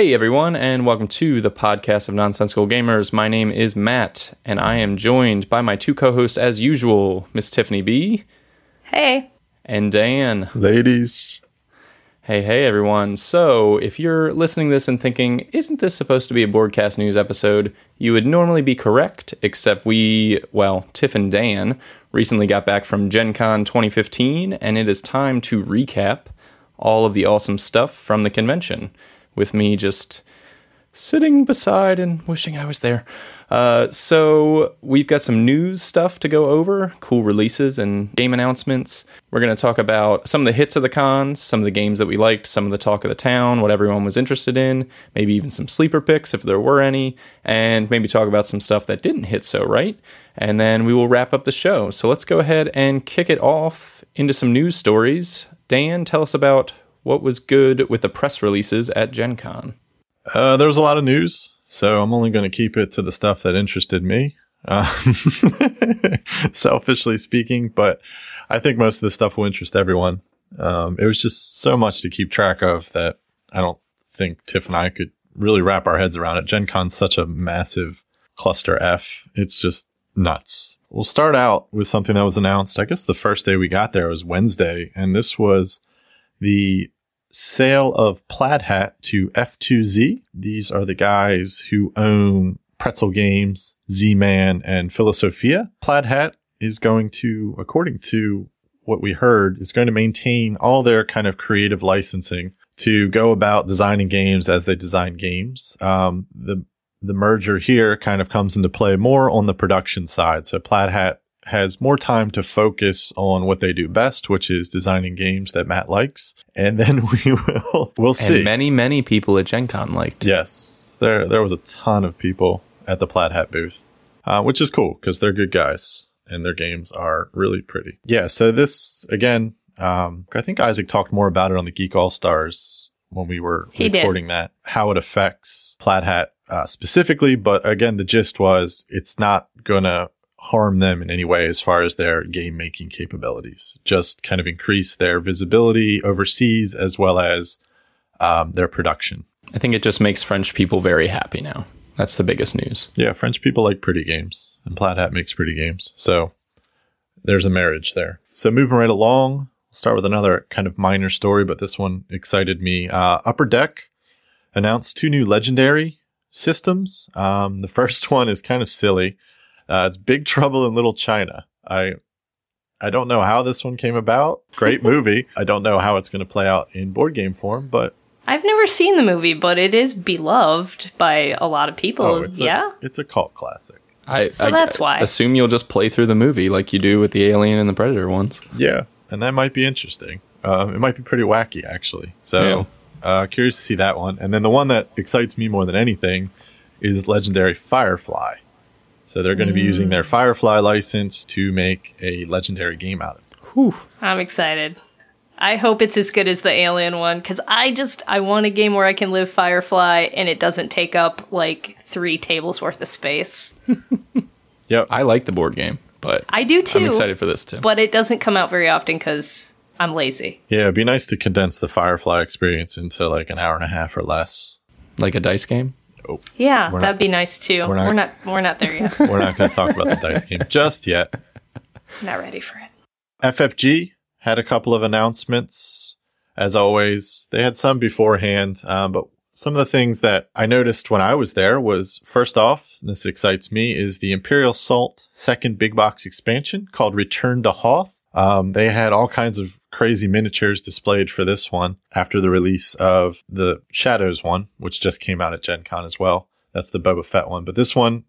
Hey everyone, and welcome to the podcast of Nonsensical Gamers. My name is Matt, and I am joined by my two co-hosts as usual, Miss Tiffany B Hey. and Dan. Ladies. Hey, hey everyone. So, if you're listening to this and thinking, isn't this supposed to be a broadcast news episode? You would normally be correct, except we, well, Tiff and Dan recently got back from Gen Con 2015, and it is time to recap all of the awesome stuff from the convention with me just sitting beside and wishing I was there. Uh, so we've got some news stuff to go over, cool releases and game announcements. We're going to talk about some of the hits of the cons, some of the games that we liked, some of the talk of the town, what everyone was interested in, maybe even some sleeper picks if there were any, and maybe talk about some stuff that didn't hit so right. And then we will wrap up the show. So let's go ahead and kick it off into some news stories. Dan, tell us about what was good with the press releases at Gen Con. Uh, there was a lot of news, so I'm only going to keep it to the stuff that interested me, um, selfishly speaking. But I think most of the stuff will interest everyone. Um, it was just so much to keep track of that I don't think Tiff and I could really wrap our heads around it. Gen Con's such a massive cluster F. It's just nuts. We'll start out with something that was announced. I guess the first day we got there was Wednesday, and this was the sale of Plaid Hat to F2Z. These are the guys who own Pretzel Games, Z Man, and Filosofia. Plaid Hat is going to, according to what we heard, is going to maintain all their kind of creative licensing to go about designing games as they design games. Um, the the merger here kind of comes into play more on the production side. So Plaid Hat has more time to focus on what they do best, which is designing games that Matt likes. And then we will we'll see. And many, many people at Gen Con liked. yes, there there was a ton of people at the Plaid Hat booth, uh, which is cool because they're good guys and their games are really pretty. Yeah. So this again, um, I think Isaac talked more about it on the Geek All Stars when we were He did. recording that, how it affects Plaid Hat uh, specifically. But again, the gist was it's not gonna harm them in any way as far as their game making capabilities. Just kind of increase their visibility overseas as well as um, their production. I think it just makes French people very happy now. That's the biggest news. Yeah, French people like pretty games, and Plaid Hat makes pretty games. So there's a marriage there. So moving right along, we'll start with another kind of minor story, but this one excited me. Uh, Upper Deck announced two new legendary systems. Um, the first one is kind of silly. Uh, it's Big Trouble in Little China. I I don't know how this one came about. Great movie. I don't know how it's going to play out in board game form, but I've never seen the movie, but it is beloved by a lot of people. oh, it's yeah. a, it's a cult classic. I, So I that's why. assume you'll just play through the movie like you do with the Alien and the Predator ones. Yeah, and that might be interesting. Um, it might be pretty wacky, actually. So, uh, curious to see that one. And then the one that excites me more than anything is Legendary Firefly. So they're going to be using mm. their Firefly license to make a legendary game out of it. Whew. I'm excited. I hope it's as good as the Alien one because I just I want a game where I can live Firefly and it doesn't take up like three tables worth of space. Yep. I like the board game, but I do too, I'm excited for this too. but it doesn't come out very often because I'm lazy. Yeah, it'd be nice to condense the Firefly experience into like an hour and a half or less. like a dice game. Yeah, We're that'd be nice too. we're We're not- not we're not there yet. We're not going to talk about the dice game just yet. not ready for it. FFG had a couple of announcements. As always, they had some beforehand, um, but some of the things that I noticed when I was there was first off, this excites me, is the Imperial Assault second big box expansion called Return to Hoth. Um, they had all kinds of crazy miniatures displayed for this one after the release of the Shadows one, which just came out at Gen Con as well. That's the Boba Fett one. But this one,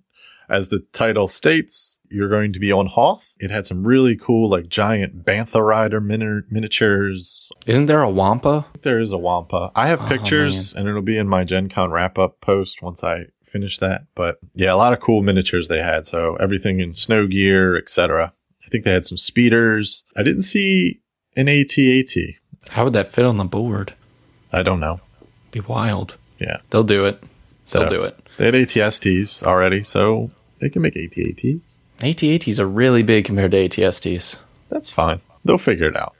as the title states, you're going to be on Hoth. It had some really cool, like giant Bantha Rider mini- miniatures. Isn't there a Wampa? There is a Wampa. I have Oh, pictures, and it'll be in my Gen Con wrap up post once I finish that. But yeah, a lot of cool miniatures they had. So everything in snow gear, etc. I think they had some speeders. I didn't see an AT-AT. How would that fit on the board? I don't know. Be wild. Yeah, They'll do it. They'll So- do it. they had ATSTs already, so they can make AT-ATs. AT-ATs are really big compared to ATSTs. That's fine. They'll figure it out.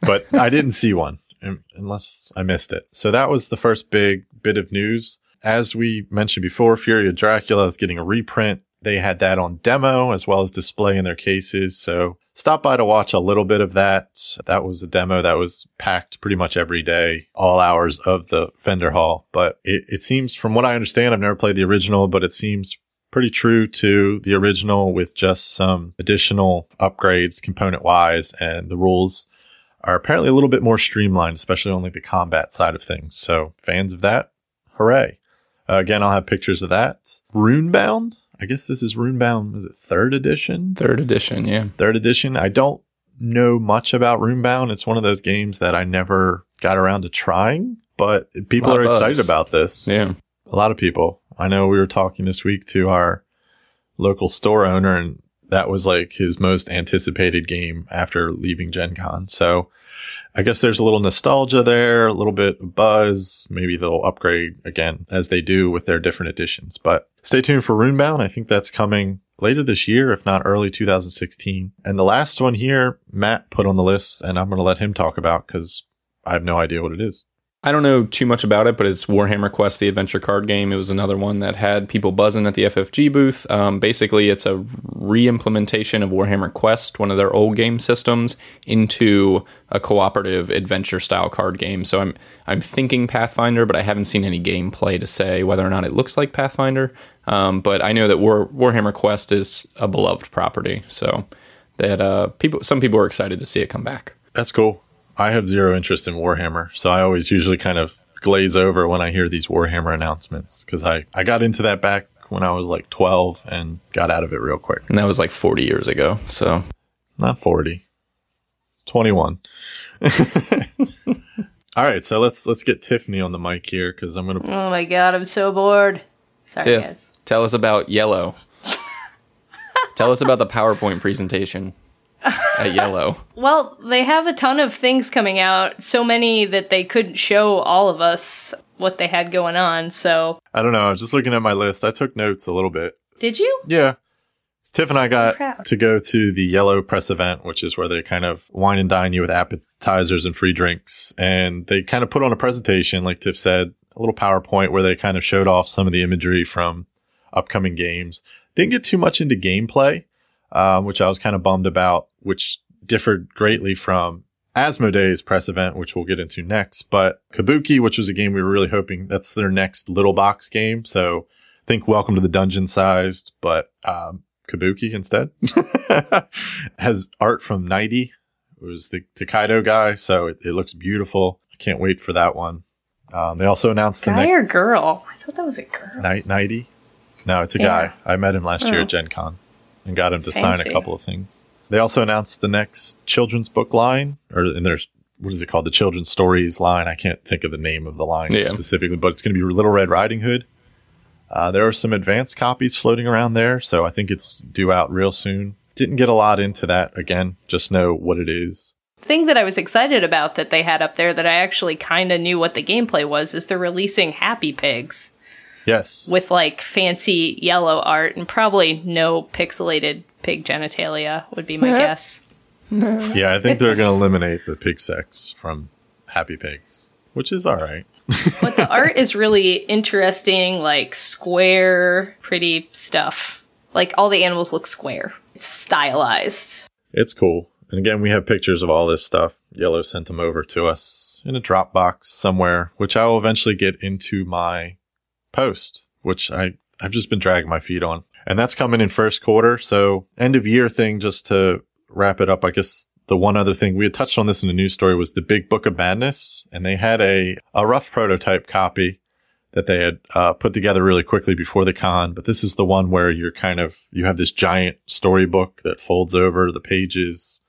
But I didn't see one um, unless I missed it. So that was the first big bit of news. As we mentioned before, Fury of Dracula is getting a reprint. They had that on demo as well as display in their cases. So stop by to watch a little bit of that. That was a demo that was packed pretty much every day, all hours of the vendor hall. But it, it seems, from what I understand, I've never played the original, but it seems pretty true to the original with just some additional upgrades component wise and the rules are apparently a little bit more streamlined, especially on like the combat side of things. So fans of that, hooray. Uh, again, I'll have pictures of that. Runebound. I guess this is Runebound. Is it third edition? Third edition, yeah. Third edition. I don't know much about Runebound. It's one of those games that I never got around to trying, but people are excited about this. Yeah. A lot of people. I know we were talking this week to our local store owner and that was like his most anticipated game after leaving Gen Con. So I guess there's a little nostalgia there, a little bit of buzz. Maybe they'll upgrade again as they do with their different editions. But stay tuned for Runebound. I think that's coming later this year, if not early 2016. And the last one here, Matt put on the list, and I'm going to let him talk about because I have no idea what it is. I don't know too much about it, but it's Warhammer Quest, the adventure card game. It was another one that had people buzzing at the FFG booth. Um, basically, it's a re implementation of Warhammer Quest, one of their old game systems, into a cooperative adventure style card game. So I'm I'm thinking Pathfinder, but I haven't seen any gameplay to say whether or not it looks like Pathfinder. Um, but I know that War, Warhammer Quest is a beloved property, so that uh, people some people are excited to see it come back. That's cool. I have zero interest in Warhammer, so I always usually kind of glaze over when I hear these Warhammer announcements because I, I got into that back when I was like 12 and got out of it real quick. And that was like 40 years ago. So Not 40, 21. All right, so let's let's get Tiffany on the mic here because I'm gonna. Oh my god, I'm so bored. Sorry, Tiff, guys. tell us about IELLO. tell us about the PowerPoint presentation at IELLO. Well, they have a ton of things coming out, so many that they couldn't show all of us what they had going on. So, I don't know. I was just looking at my list. I took notes a little bit. did you? Yeah. Tiff and I got to go to the IELLO Press event, which is where they kind of wine and dine you with appetizers and free drinks. And they kind of put on a presentation, like Tiff said, a little PowerPoint where they kind of showed off some of the imagery from upcoming games. Didn't get too much into gameplay, um, which I was kind of bummed about, which differed greatly from Asmodee's press event, which we'll get into next. But Kabuki, which was a game we were really hoping that's their next little box game. So think Welcome to the Dungeon sized, but um, Kabuki instead has art from 90. It was the Tokaido guy, so it, it looks beautiful. I can't wait for that one. Um, they also announced the Guy next or girl? I thought that was a girl. Night 90. No, it's a Yeah. guy. I met him last year Oh. at Gen Con and got him to sign a couple of things. They also announced the next children's book line, or in their what is it called? The children's stories line. I can't think of the name of the line Yeah. specifically, but it's going to be Little Red Riding Hood. Uh, there are some advanced copies floating around there, so I think it's due out real soon. Didn't get a lot into that. Again, just know what it is. thing that I was excited about that they had up there that I actually kind of knew what the gameplay was is they're releasing Happy Pigs Yes. with like fancy yellow art and probably no pixelated pig genitalia would be my guess. yeah, I think they're going to eliminate the pig sex from Happy Pigs, which is all right. But the art is really interesting, like square, pretty stuff. Like all the animals look square. It's stylized. It's cool. And again, we have pictures of all this stuff. IELLO sent them over to us in a Dropbox somewhere, which I will eventually get into my post, which I, I've just been dragging my feet on. And that's coming in first quarter. So end of year thing, just to wrap it up. I guess the one other thing we had touched on this in the news story was the big book of madness. And they had a, a rough prototype copy that they had uh, put together really quickly before the con. But this is the one where you're kind of, you have this giant storybook that folds over the pages,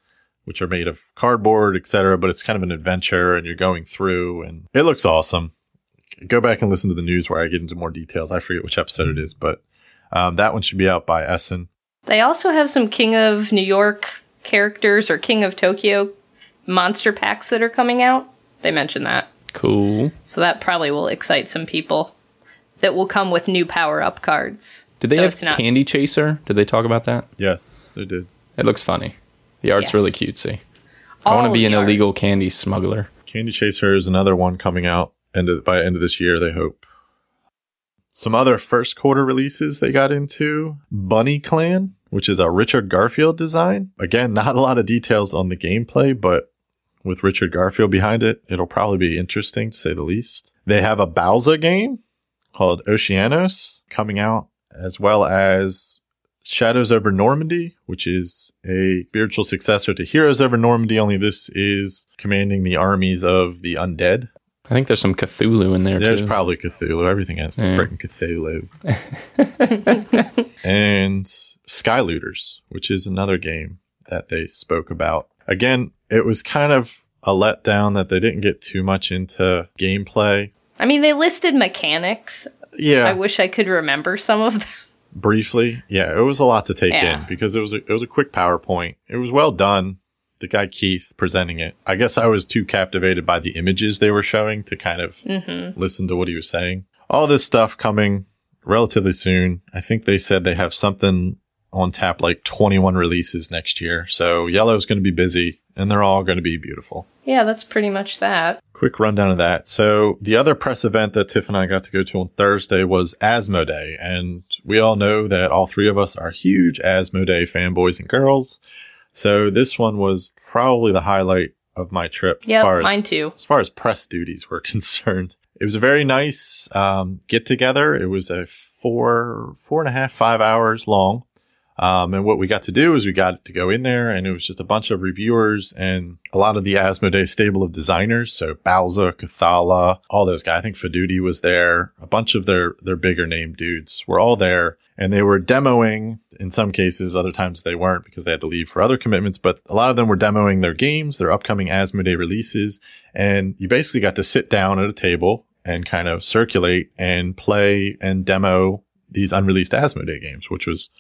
which are made of cardboard, etc. But it's kind of an adventure and you're going through and it looks awesome. Go back and listen to the news where I get into more details. I forget which episode it is, but um, that one should be out by Essen. They also have some King of New York characters or King of Tokyo monster packs that are coming out. They mentioned that. Cool. So that probably will excite some people. That will come with new power up cards. Did they So have not- Candy Chaser? Did they talk about that? Yes, they did. It looks funny. The art's Yes. really cutesy. I want to be an art. illegal candy smuggler. Candy Chaser is another one coming out end of by end of this year. They hope. Some other first quarter releases they got into Bunny Clan, which is a Richard Garfield design. Again, not a lot of details on the gameplay, but with Richard Garfield behind it, it'll probably be interesting to say the least. They have a Bauza game called Oceanos coming out, as well as Shadows over Normandie, which is a spiritual successor to Heroes over Normandie, only this is commanding the armies of the undead. I think there's some Cthulhu in there too. There's too. probably Cthulhu. Everything has Yeah. freaking Cthulhu. and Sky Looters, which is another game that they spoke about. Again, it was kind of a letdown that they didn't get too much into gameplay. I mean, they listed mechanics. Yeah, I wish I could remember some of them. briefly. Yeah, it was a lot to take Yeah. in because it was a, it was a quick PowerPoint. It was well done. The guy Keith presenting it. I guess I was too captivated by the images they were showing to kind of mm-hmm. listen to what he was saying. All this stuff coming relatively soon. I think they said they have something on tap like 21 releases next year. So IELLO's going to be busy and they're all going to be beautiful. Yeah, that's pretty much that. Quick rundown of that. So the other press event that Tiff and I got to go to on Thursday was Asmodee, and we all know that all three of us are huge Asmodee fanboys and girls. So this one was probably the highlight of my trip. Yeah, as far as, mine too. As far as press duties were concerned, it was a very nice um, get together. It was a four, four and a half, five hours long. Um, and what we got to do is we got to go in there and it was just a bunch of reviewers and a lot of the Asmodee stable of designers. So Bauza, Cathala, all those guys. I think Faidutti was there. A bunch of their, their bigger name dudes were all there and they were demoing in some cases. Other times they weren't because they had to leave for other commitments, but a lot of them were demoing their games, their upcoming Asmodee releases. And you basically got to sit down at a table and kind of circulate and play and demo these unreleased Asmodee games, which was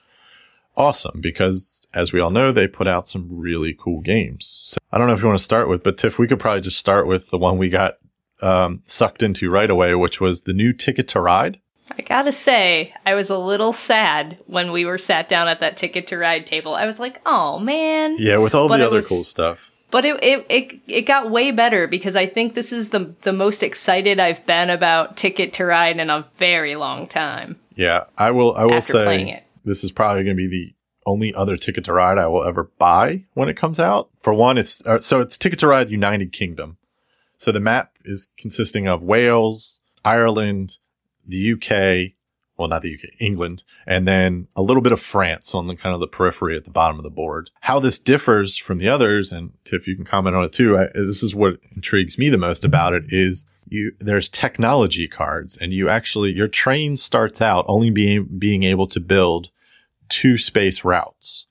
awesome because as we all know, they put out some really cool games. So I don't know if you want to start with, but Tiff, we could probably just start with the one we got um, sucked into right away, which was the new Ticket to Ride. I gotta say, I was a little sad when we were sat down at that ticket to ride table. I was like, oh man. Yeah, with all But the other was- cool stuff. But it, it it it got way better because I think this is the the most excited I've been about Ticket to Ride in a very long time. Yeah, I will. I will After playing say it. This is probably going to be the only other Ticket to Ride I will ever buy when it comes out. For one, it's uh, so it's Ticket to Ride United Kingdom. So the map is consisting of Wales, Ireland, the UK, well, not the UK, England, and then a little bit of France on the kind of the periphery at the bottom of the board. How this differs from the others, and Tiff, you can comment on it too. I, this is what intrigues me the most about it is you, there's technology cards and you actually, your train starts out only being, being able to build two space routes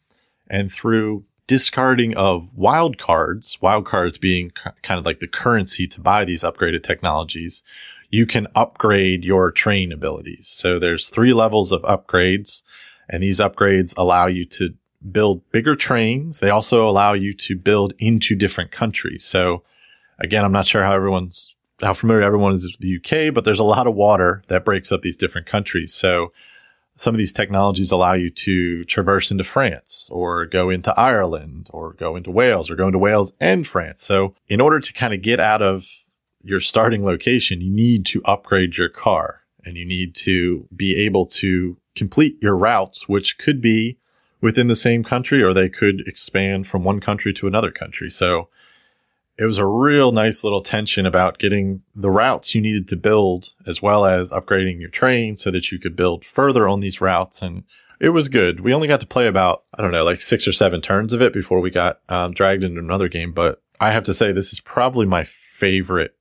and through discarding of wild cards, wild cards being k- kind of like the currency to buy these upgraded technologies, you can upgrade your train abilities. So there's three levels of upgrades and these upgrades allow you to build bigger trains. They also allow you to build into different countries. So again, I'm not sure how everyone's, how familiar everyone is with the UK, but there's a lot of water that breaks up these different countries. So some of these technologies allow you to traverse into France or go into Ireland or go into Wales or go into Wales and France. So in order to kind of get out of your starting location, you need to upgrade your car and you need to be able to complete your routes, which could be within the same country or they could expand from one country to another country. So it was a real nice little tension about getting the routes you needed to build as well as upgrading your train so that you could build further on these routes. And it was good. We only got to play about, I don't know, like six or seven turns of it before we got um, dragged into another game. But I have to say, this is probably my favorite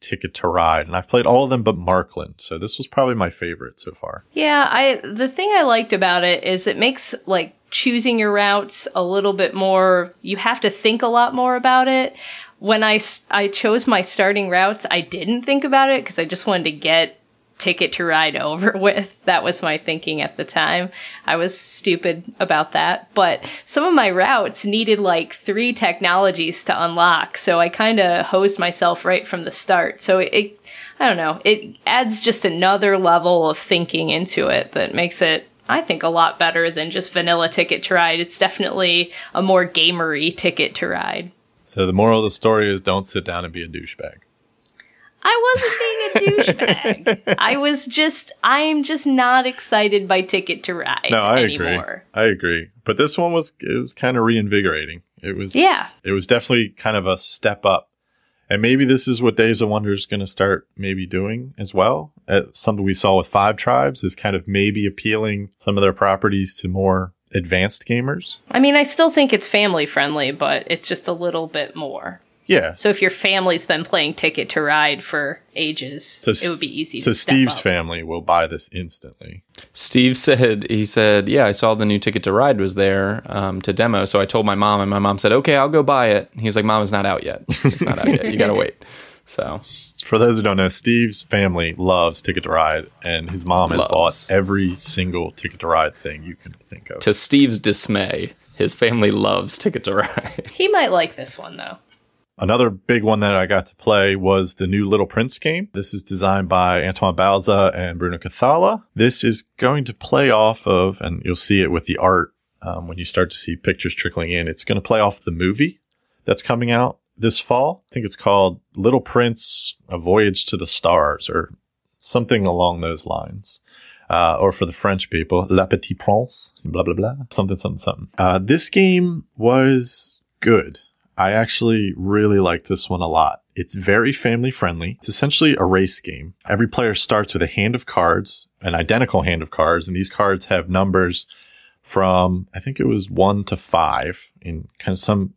ticket to ride. And I've played all of them but Märklin. So this was probably my favorite so far. Yeah, I the thing I liked about it is it makes like choosing your routes a little bit more you have to think a lot more about it. When I I chose my starting routes, I didn't think about it cuz I just wanted to get ticket to ride over with. That was my thinking at the time. I was stupid about that, but some of my routes needed like three technologies to unlock, so I kind of hosed myself right from the start. So it I don't know. It adds just another level of thinking into it that makes it, I think, a lot better than just vanilla Ticket to Ride. It's definitely a more gamery Ticket to Ride. So the moral of the story is don't sit down and be a douchebag. I wasn't being a douchebag. I was just, I'm just not excited by Ticket to Ride No, I anymore. agree. I agree. But this one was it was kind of reinvigorating. It was Yeah. It was definitely kind of a step up. And maybe this is what Days of Wonder is going to start maybe doing as well. Uh, something we saw with Five Tribes is kind of maybe appealing some of their properties to more advanced gamers. I mean, I still think it's family friendly, but it's just a little bit more. Yeah. So if your family's been playing Ticket to Ride for ages, So it would be easy So to step Steve's up. family will buy this instantly. Steve said, he said, yeah, I saw the new Ticket to Ride was there um, to demo. So I told my mom, and my mom said, okay, I'll go buy it. He was like, Mom, it's not out yet. It's not out yet. You got to wait. So For those who don't know, Steve's family loves Ticket to Ride, and his mom has Loves. bought every single Ticket to Ride thing you can think of. to Steve's dismay, his family loves Ticket to Ride. He might like this one though. Another big one that I got to play was the new Little Prince game. This is designed by Antoine Bauza and Bruno Cathala. This is going to play off of, and you'll see it with the art um, when you start to see pictures trickling in. It's going to play off the movie that's coming out this fall. I think it's called Little Prince: A Voyage to the Stars, or something along those lines. Uh, or for the French people, La Petite Prince, blah, blah, blah, something, something, something. Uh, this game was good. I actually really like this one a lot. It's very family friendly. It's essentially a race game. Every player starts with a hand of cards, an identical hand of cards, and these cards have numbers from, I think it was one to five in kind of some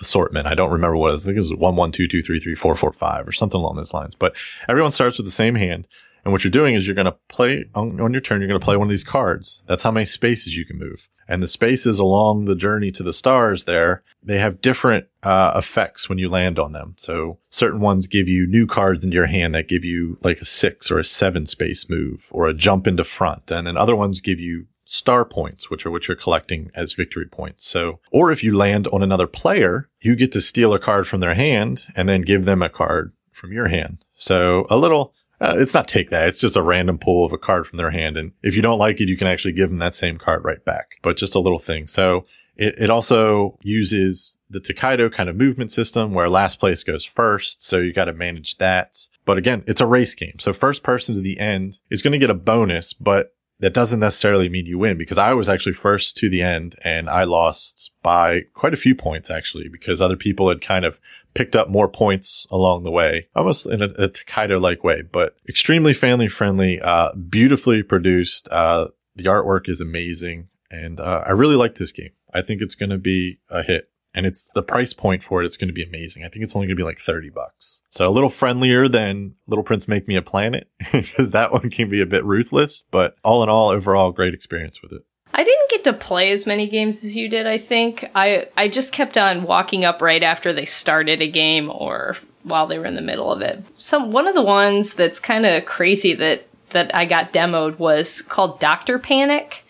assortment. I don't remember what it was. I think it was one, one, two, two, three, three, four, four, five, or something along those lines. But everyone starts with the same hand. And what you're doing is you're going to play on, on your turn, you're going to play one of these cards. That's how many spaces you can move. And the spaces along the journey to the stars there, they have different uh, effects when you land on them. So certain ones give you new cards into your hand that give you like a six or a seven space move or a jump into front. And then other ones give you star points, which are what you're collecting as victory points. So, or if you land on another player, you get to steal a card from their hand and then give them a card from your hand. So a little, uh, it's not take that. It's just a random pull of a card from their hand. And if you don't like it, you can actually give them that same card right back, but just a little thing. So it, it also uses the Tokaido kind of movement system where last place goes first. So you got to manage that. But again, it's a race game. So first person to the end is going to get a bonus, but that doesn't necessarily mean you win because I was actually first to the end and I lost by quite a few points actually because other people had kind of picked up more points along the way, almost in a, a Tokaido like way, but extremely family friendly, uh, beautifully produced. Uh, the artwork is amazing and, uh, I really like this game. I think it's going to be a hit and it's the price point for it. It's going to be amazing. I think it's only going to be like 30 bucks. So a little friendlier than Little Prince Make Me a Planet because that one can be a bit ruthless, but all in all, overall, great experience with it. I didn't get to play as many games as you did, I think. I I just kept on walking up right after they started a game or while they were in the middle of it. Some one of the ones that's kind of crazy that that I got demoed was called Doctor Panic.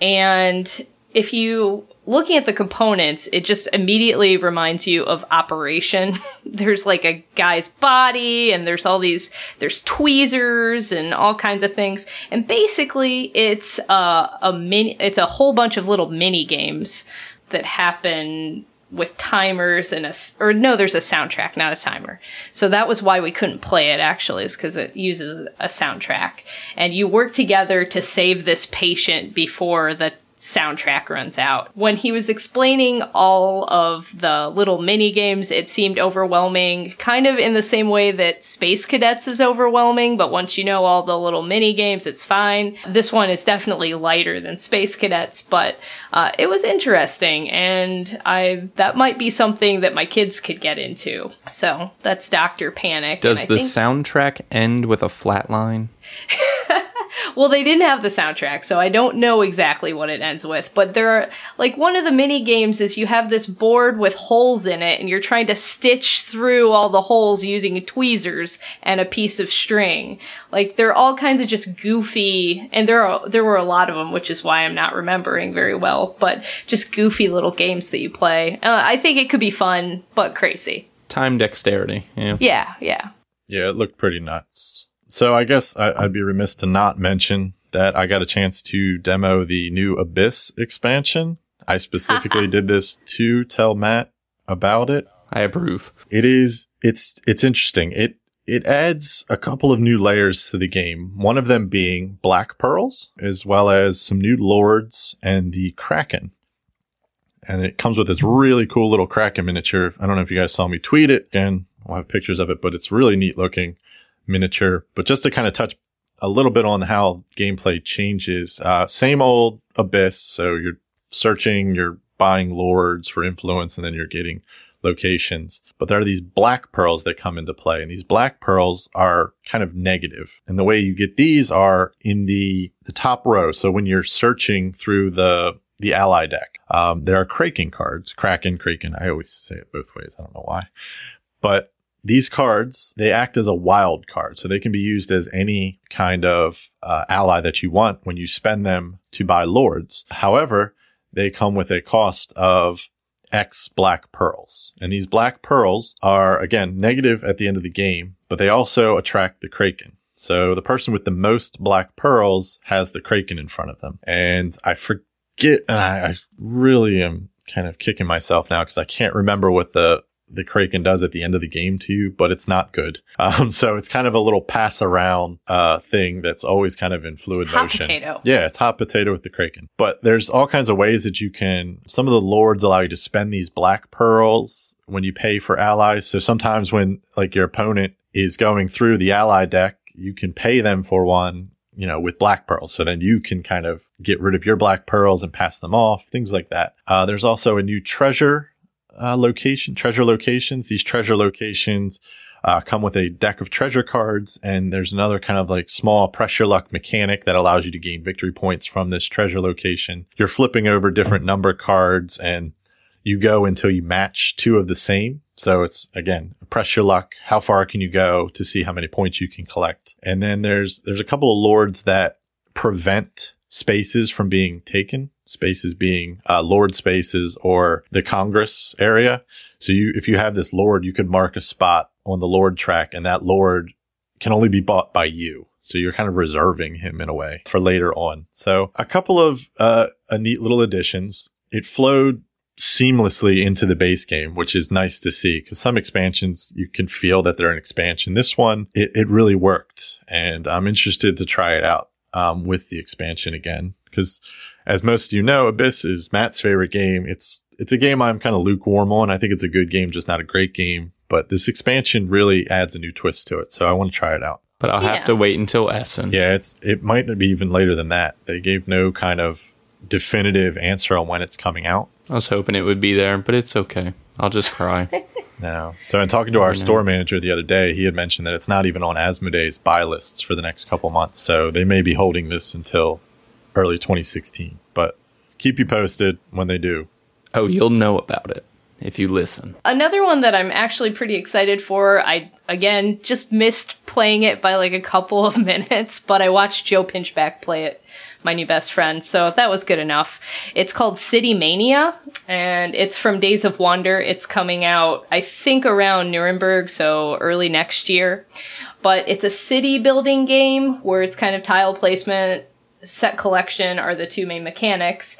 And if you looking at the components, it just immediately reminds you of Operation. there's like a guy's body and there's all these, there's tweezers and all kinds of things. And basically it's uh, a mini, it's a whole bunch of little mini games that happen with timers and a, or no, there's a soundtrack, not a timer. So that was why we couldn't play it actually, is because it uses a soundtrack. And you work together to save this patient before the soundtrack runs out. When he was explaining all of the little mini games, it seemed overwhelming, kind of in the same way that Space Cadets is overwhelming, but once you know all the little mini games, it's fine. This one is definitely lighter than Space Cadets, but uh, it was interesting, and I that might be something that my kids could get into. So that's Doctor Panic. Does the think- soundtrack end with a flat line? Well, they didn't have the soundtrack, so I don't know exactly what it ends with. But there are, like, one of the mini games is you have this board with holes in it, and you're trying to stitch through all the holes using tweezers and a piece of string. Like, there are all kinds of just goofy, and there are, there were a lot of them, which is why I'm not remembering very well, but just goofy little games that you play. Uh, I think it could be fun, but crazy. Time dexterity. Yeah. Yeah, yeah. Yeah, it looked pretty nuts. So I guess I, I'd be remiss to not mention that I got a chance to demo the new Abyss expansion. I specifically did this to tell Matt about it. I approve. It is it's it's interesting. It it adds a couple of new layers to the game. One of them being black pearls, as well as some new lords and the kraken. And it comes with this really cool little kraken miniature. I don't know if you guys saw me tweet it. Again, I'll have pictures of it, but it's really neat looking miniature. But just to kind of touch a little bit on how gameplay changes, uh, same old abyss. So you're searching, you're buying lords for influence, and then you're getting locations. But there are these black pearls that come into play, and these black pearls are kind of negative. And the way you get these are in the the top row. So when you're searching through the the ally deck, um, there are Kraken cards, Kraken, Kraken. I always say it both ways. I don't know why, but these cards they act as a wild card, so they can be used as any kind of uh, ally that you want when you spend them to buy lords. However, they come with a cost of X black pearls. And these black pearls are, again, negative at the end of the game, but they also attract the Kraken. So the person with the most black pearls has the Kraken in front of them. And I forget, and I, I really am kind of kicking myself now because I can't remember what the the Kraken does at the end of the game to you, but it's not good. Um, so it's kind of a little pass around uh, thing that's always kind of in fluid Hot motion. potato. Yeah, it's hot potato with the Kraken. But there's all kinds of ways that you can. Some of the lords allow you to spend these black pearls when you pay for allies. So sometimes when like your opponent is going through the ally deck, you can pay them for one. You know, with black pearls. So then you can kind of get rid of your black pearls and pass them off, things like that. Uh, there's also a new treasure uh, location, treasure locations. These treasure locations uh, come with a deck of treasure cards, and there's another kind of like small pressure luck mechanic that allows you to gain victory points from this treasure location. You're flipping over different number cards, and you go until you match two of the same. So it's again pressure luck. How far can you go to see how many points you can collect? And then there's there's a couple of lords that prevent spaces from being taken spaces being uh, lord spaces or the Congress area. So you, if you have this lord, you could mark a spot on the lord track and that lord can only be bought by you. So you're kind of reserving him in a way for later on. So a couple of, uh, a neat little additions. It flowed seamlessly into the base game, which is nice to see because some expansions you can feel that they're an expansion. This one, it, it really worked and I'm interested to try it out, um, with the expansion again because as most of you know, Abyss is Matt's favorite game. It's it's a game I'm kind of lukewarm on. I think it's a good game, just not a great game. But this expansion really adds a new twist to it, so I want to try it out. But I'll have to wait until Essen. Yeah, it's it might be even later than that. They gave no kind of definitive answer on when it's coming out. I was hoping it would be there, but it's okay. I'll just cry. No. So in talking to our store manager the other day, he had mentioned that it's not even on Asmodee's buy lists for the next couple months. So they may be holding this until early 2016. But keep you posted when they do. oh, you'll know about it if you listen. Another one that I'm actually pretty excited for. I again just missed playing it by like a couple of minutes, but I watched Joe Pinchback play it, my new best friend, so that was good enough. It's called City Mania, and it's from Days of Wonder. It's coming out, I think, around Nuremberg, so early next year. But it's a city building game where it's kind of tile placement, set collection are the two main mechanics.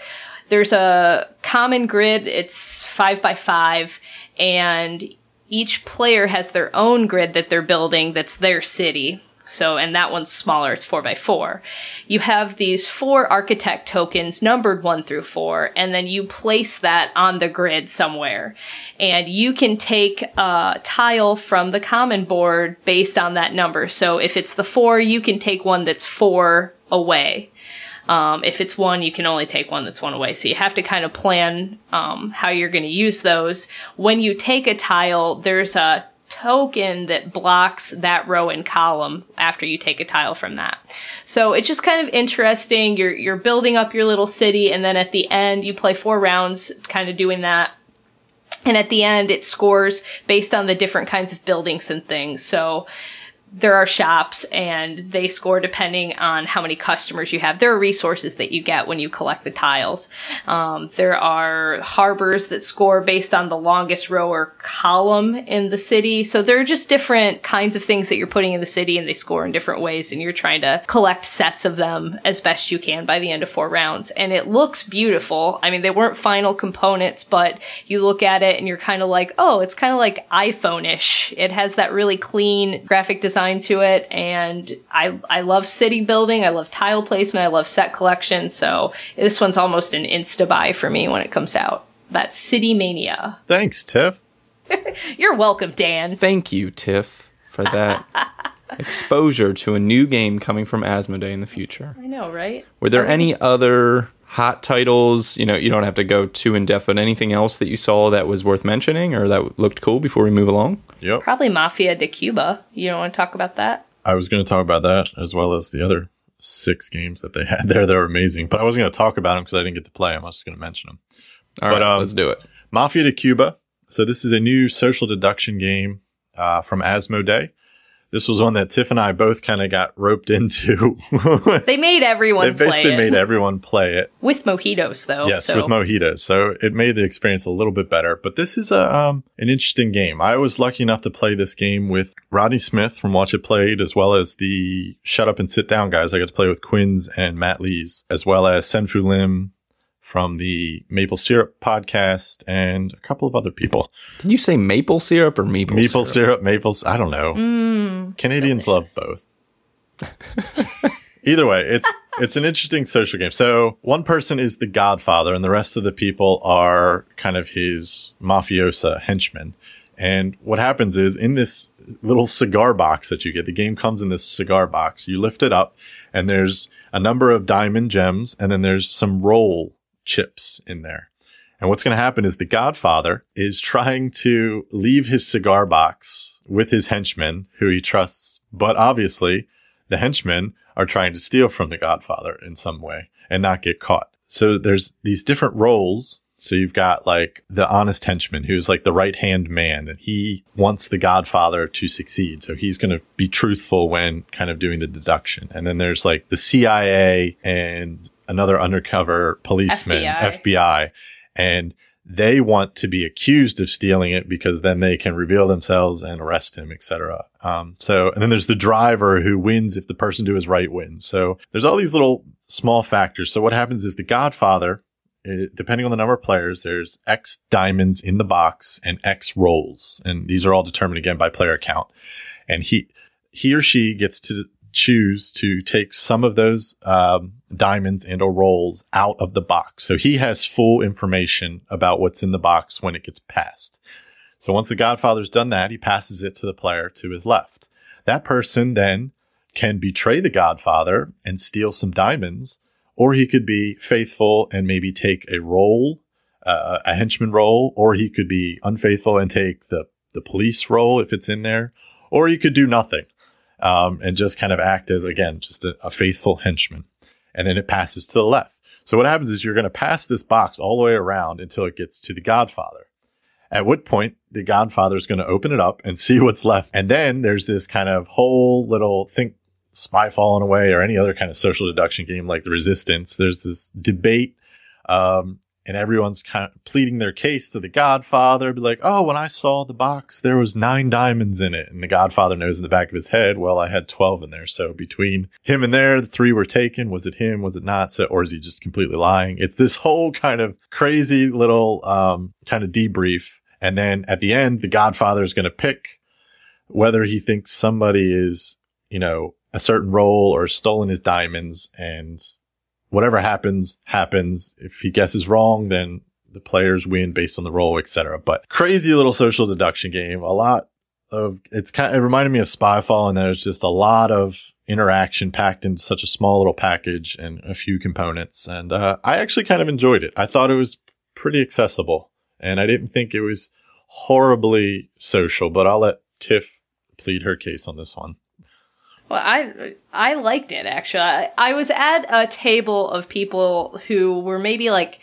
There's a common grid, it's five by five, and each player has their own grid that they're building that's their city. So, and that one's smaller, it's four by four. You have these four architect tokens numbered one through four, and then you place that on the grid somewhere. And you can take a tile from the common board based on that number. So if it's the four, you can take one that's four away. Um, if it's one, you can only take one that's one away. So you have to kind of plan um, how you're going to use those. When you take a tile, there's a token that blocks that row and column after you take a tile from that. So it's just kind of interesting. You're you're building up your little city, and then at the end, you play four rounds, kind of doing that. And at the end, it scores based on the different kinds of buildings and things. So there are shops and they score depending on how many customers you have. There are resources that you get when you collect the tiles. Um, there are harbors that score based on the longest row or column in the city. So there are just different kinds of things that you're putting in the city and they score in different ways and you're trying to collect sets of them as best you can by the end of four rounds. And it looks beautiful. I mean, they weren't final components, but you look at it and you're kind of like, oh, it's kind of like iPhone-ish. It has that really clean graphic design design to it and I I love city building, I love tile placement, I love set collection, so this one's almost an insta buy for me when it comes out. That's City Mania. Thanks, Tiff. You're welcome, Dan. Thank you, Tiff, for that exposure to a new game coming from Asmodee in the future. I know, right? Were there any other hot titles? You know, you don't have to go too in depth, but anything else that you saw that was worth mentioning or that looked cool before we move along? Yep. Probably Mafia de Cuba. You don't want to talk about that? I was going to talk about that as well as the other six games that they had there. They were amazing, but I wasn't going to talk about them because I didn't get to play them. I was just going to mention them. All But, right, um, let's do it. Mafia de Cuba. So this is a new social deduction game uh, from Asmodee. This was one that Tiff and I both kind of got roped into. They made everyone they basically made everyone play it. with mojitos though. Yes, so with mojitos. So it made the experience a little bit better. But this is a um, an interesting game. I was lucky enough to play this game with Rodney Smith from Watch It Played, as well as the Shut Up and Sit Down guys. I got to play with Quinns and Matt Lees, as well as Sen-Foong Lim from the Maple Syrup podcast, and a couple of other people. Did you say maple syrup or maple, Maple syrup? syrup, maples. I don't know. Mm, Canadians delicious. love both. Either way, it's it's an interesting social game. So one person is the Godfather, and the rest of the people are kind of his mafiosa henchmen. And what happens is in this little cigar box that you get, the game comes in this cigar box. You lift it up, and there's a number of diamond gems, and then there's some role chips in there. And what's going to happen is the Godfather is trying to leave his cigar box with his henchmen, who he trusts, but obviously the henchmen are trying to steal from the Godfather in some way and not get caught. So there's these different roles. So you've got like the honest henchman who's like the right hand man and he wants the Godfather to succeed. So he's going to be truthful when kind of doing the deduction. And then there's like the CIA and another undercover policeman, FBI. FBI and they want to be accused of stealing it because then they can reveal themselves and arrest him, etc. Um, so, and then there's the driver who wins if the person to his right wins. So there's all these little small factors. So what happens is the Godfather, eh, depending on the number of players, there's X diamonds in the box and X roles, and these are all determined again by player count. And he, he or she gets to choose to take some of those um, diamonds and or roles out of the box. So he has full information about what's in the box when it gets passed. So once the Godfather's done that, he passes it to the player to his left. That person then can betray the Godfather and steal some diamonds, or he could be faithful and maybe take a role, uh, a henchman role, or he could be unfaithful and take the, the police role if it's in there, or he could do nothing um, and just kind of act as, again, just a, a faithful henchman. And then it passes to the left. So what happens is you're going to pass this box all the way around until it gets to the Godfather. At what point the Godfather is going to open it up and see what's left. And then there's this kind of whole little think spy falling away or any other kind of social deduction game like the resistance. There's this debate. Um, and everyone's kind of pleading their case to the Godfather, be like, "Oh, when I saw the box, there was nine diamonds in it," and the Godfather knows in the back of his head, "Well, I had twelve in there." So between him and there, the three were taken. Was it him? Was it not? So, or is he just completely lying? It's this whole kind of crazy little um, kind of debrief, and then at the end, the Godfather is going to pick whether he thinks somebody is, you know, a certain role or stolen his diamonds and whatever happens, happens. If he guesses wrong, then the players win based on the role, etc. But crazy little social deduction game. A lot of it's kind. of, It reminded me of Spyfall, and there's just a lot of interaction packed into such a small little package and a few components. And uh, I actually kind of enjoyed it. I thought it was pretty accessible, and I didn't think it was horribly social. But I'll let Tiff plead her case on this one. Well, I I liked it actually. I, I was at a table of people who were maybe like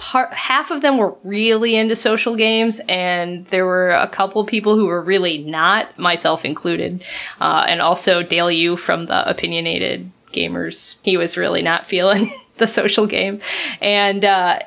part half of them were really into social games and there were a couple people who were really not myself included uh, and also dale yu from the opinionated gamers he was really not feeling the social game and uh,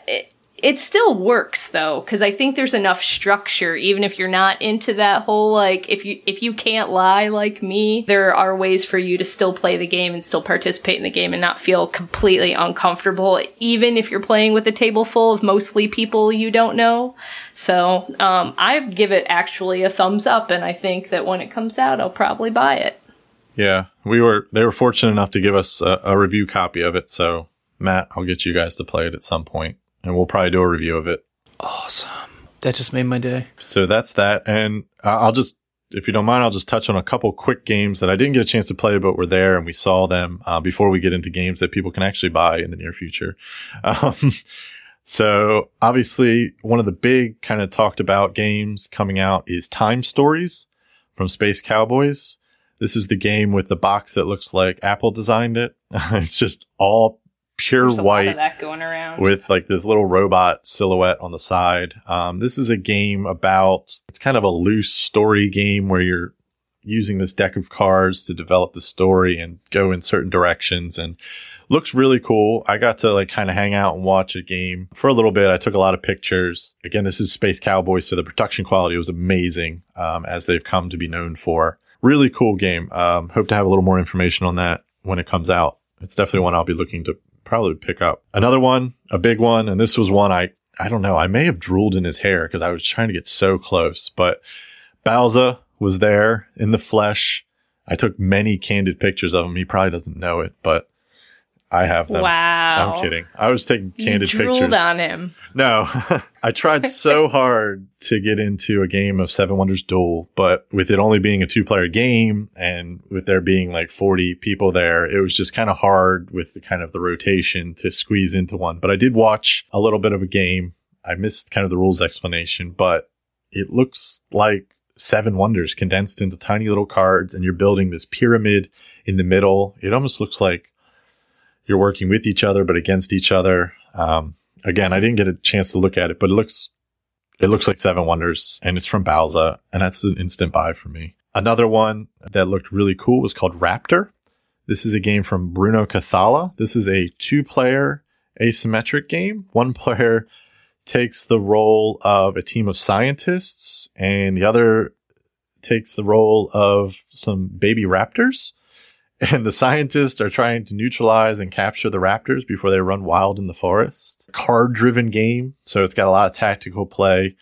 it still works though because i think there's enough structure even if you're not into that whole like if you if you can't lie like me there are ways for you to still play the game and still participate in the game and not feel completely uncomfortable even if you're playing with a table full of mostly people you don't know so um, i give it actually a thumbs up and i think that when it comes out i'll probably buy it Yeah, we were. They were fortunate enough to give us a, a review copy of it. So Matt, I'll get you guys to play it at some point, and we'll probably do a review of it. Awesome. That just made my day. So that's that. And I'll just, if you don't mind, I'll just touch on a couple quick games that I didn't get a chance to play, but were there and we saw them uh, before we get into games that people can actually buy in the near future. Um, so obviously, one of the big kind of talked about games coming out is Time Stories from Space Cowboys. This is the game with the box that looks like Apple designed it. it's just all pure there's a lot white that going around with like this little robot silhouette on the side. Um, this is a game about, it's kind of a loose story game where you're using this deck of cards to develop the story and go in certain directions and looks really cool. I got to like kind of hang out and watch a game for a little bit. I took a lot of pictures. Again, this is Space Cowboys, so the production quality was amazing, um, as they've come to be known for. Really cool game. Um, hope to have a little more information on that when it comes out. It's definitely one I'll be looking to probably would pick up. Another one, a big one, and this was one I I don't know. I may have drooled in his hair because I was trying to get so close, but Bauza was there in the flesh. I took many candid pictures of him. He probably doesn't know it, but I have them. wow I'm kidding. I was taking you candid drooled pictures. on him No, I tried so hard to get into a game of Seven Wonders Duel, but with it only being a two player game and with there being like 40 people there, it was just kind of hard with the kind of the rotation to squeeze into one. But I did watch a little bit of a game. I missed kind of the rules explanation, but it looks like Seven Wonders condensed into tiny little cards and you're building this pyramid in the middle. It almost looks like you're working with each other, but against each other. Um, again, I didn't get a chance to look at it, but it looks it looks like Seven Wonders, and it's from Bauza, and that's an instant buy for me. Another one that looked really cool was called Raptor. This is a game from Bruno Cathala. This is a two-player asymmetric game. One player takes the role of a team of scientists, and the other takes the role of some baby raptors and the scientists are trying to neutralize and capture the raptors before they run wild in the forest. Card driven game. So it's got a lot of tactical play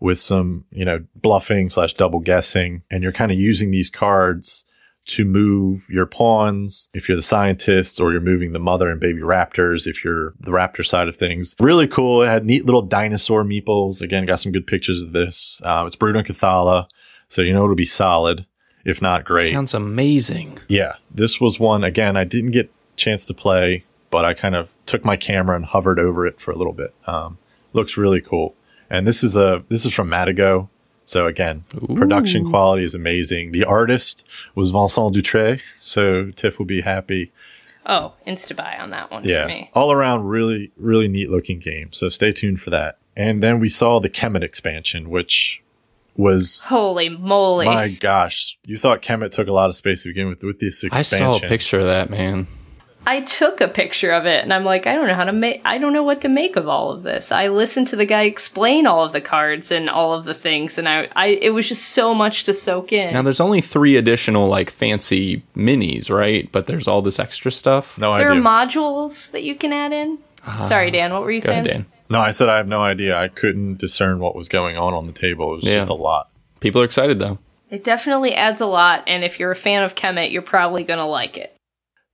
with some, you know, bluffing slash double guessing. And you're kind of using these cards to move your pawns if you're the scientist or you're moving the mother and baby raptors if you're the raptor side of things. Really cool. It had neat little dinosaur meeples. Again, got some good pictures of this. Uh, it's Bruno Cathala. So you know it'll be solid, if not great. Sounds amazing. Yeah, this was one again. I didn't get chance to play, but I kind of took my camera and hovered over it for a little bit. Um, looks really cool, and this is a this is from Matagot. So again, production quality is amazing. The artist was Vincent Dutrait, so Tiff will be happy. Oh, insta buy on that one Yeah, for me. all around really really neat looking game. So stay tuned for that. And then we saw the Kemet expansion, which was Holy moly. my gosh, you thought Kemet took a lot of space to begin with with this expansion. I saw a picture of that, man. I took a picture of it and I'm like, I don't know how to make, I don't know what to make of all of this. I listened to the guy explain all of the cards and all of the things and I, I, it was just so much to soak in. Now there's only three additional like fancy minis, right? But there's all this extra stuff. No there are modules that you can add in. Ah, Sorry, Dan, what were you Go saying? ahead, Dan. No, I said I have no idea. I couldn't discern what was going on on the table. It was Yeah. just a lot. People are excited though. It definitely adds a lot, and if you're a fan of Kemet, you're probably gonna like it.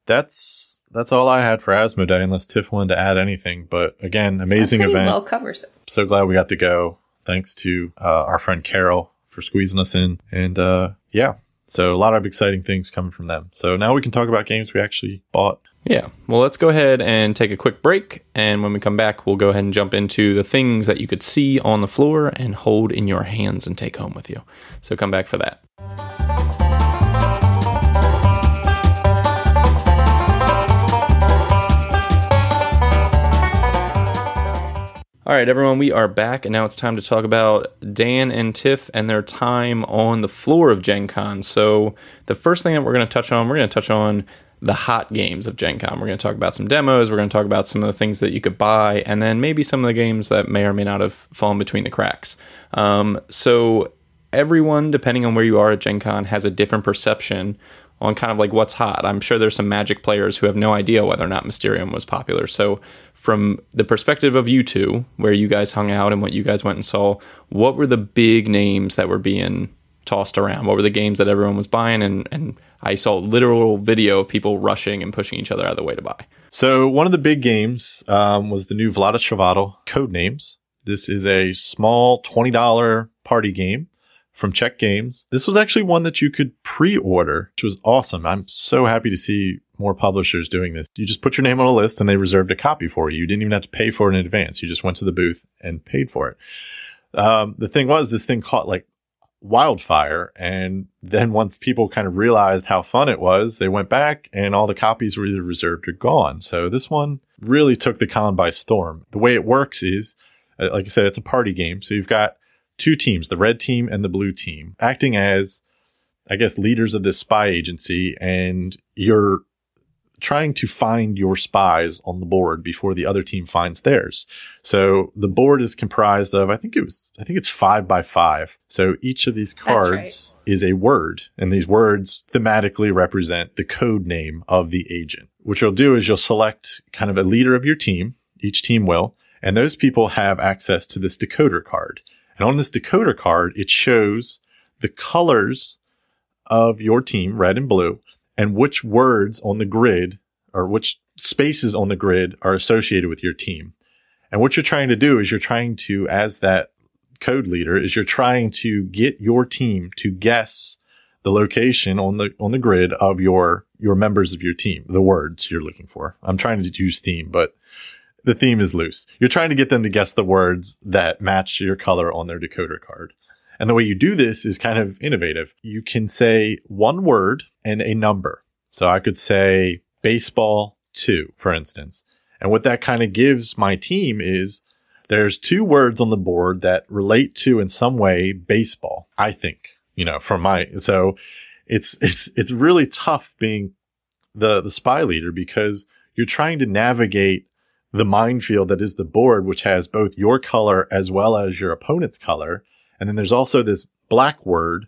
That's that's all I had for Asmodee, unless Tiff wanted to add anything. But again, amazing Pretty event. well covers it. So glad we got to go. Thanks to uh, our friend Carol for squeezing us in. And uh, yeah, so a lot of exciting things coming from them. So now we can talk about games we actually bought. Yeah. Well, let's go ahead and take a quick break. And when we come back, we'll go ahead and jump into the things that you could see on the floor and hold in your hands and take home with you. So come back for that. All right, everyone, we are back, and now it's time to talk about Dan and Tiff and their time on the floor of Gen Con. So, the first thing that we're going to touch on, we're going to touch on the hot games of Gen Con. We're going to talk about some demos, we're going to talk about some of the things that you could buy, and then maybe some of the games that may or may not have fallen between the cracks. Um, so, everyone, depending on where you are at Gen Con, has a different perception on kind of like what's hot. I'm sure there's some Magic players who have no idea whether or not Mysterium was popular. So, from the perspective of you two, where you guys hung out and what you guys went and saw, what were the big names that were being tossed around? What were the games that everyone was buying? And, and I saw literal video of people rushing and pushing each other out of the way to buy. So one of the big games um, was the new Vlaada Codenames. This is a small $20 party game from Czech Games. This was actually one that you could pre-order, which was awesome. I'm so happy to see more publishers doing this. You just put your name on a list and they reserved a copy for you. You didn't even have to pay for it in advance. You just went to the booth and paid for it. Um, the thing was, this thing caught like wildfire. And then once people kind of realized how fun it was, they went back and all the copies were either reserved or gone. So this one really took the con by storm. The way it works is, uh, like I said, it's a party game. So you've got two teams, the red team and the blue team, acting as, I guess, leaders of this spy agency. And you're trying to find your spies on the board before the other team finds theirs. So the board is comprised of, I think it was, I think it's five by five. So each of these cards right. is a word and these words thematically represent the code name of the agent. What you'll do is you'll select kind of a leader of your team. Each team will. And those people have access to this decoder card. And on this decoder card, it shows the colors of your team, red and blue, and which words on the grid or which spaces on the grid are associated with your team. And what you're trying to do is you're trying to, as that code leader, is you're trying to get your team to guess the location on the on the grid of your your members of your team, the words you're looking for. I'm trying to use theme, but the theme is loose. You're trying to get them to guess the words that match your color on their decoder card. And the way you do this is kind of innovative. You can say one word and a number. So I could say baseball two, for instance. And what that kind of gives my team is there's two words on the board that relate to in some way baseball, I think, you know, from my, so it's, it's, it's really tough being the, the spy leader because you're trying to navigate the minefield that is the board, which has both your color as well as your opponent's color. And then there's also this black word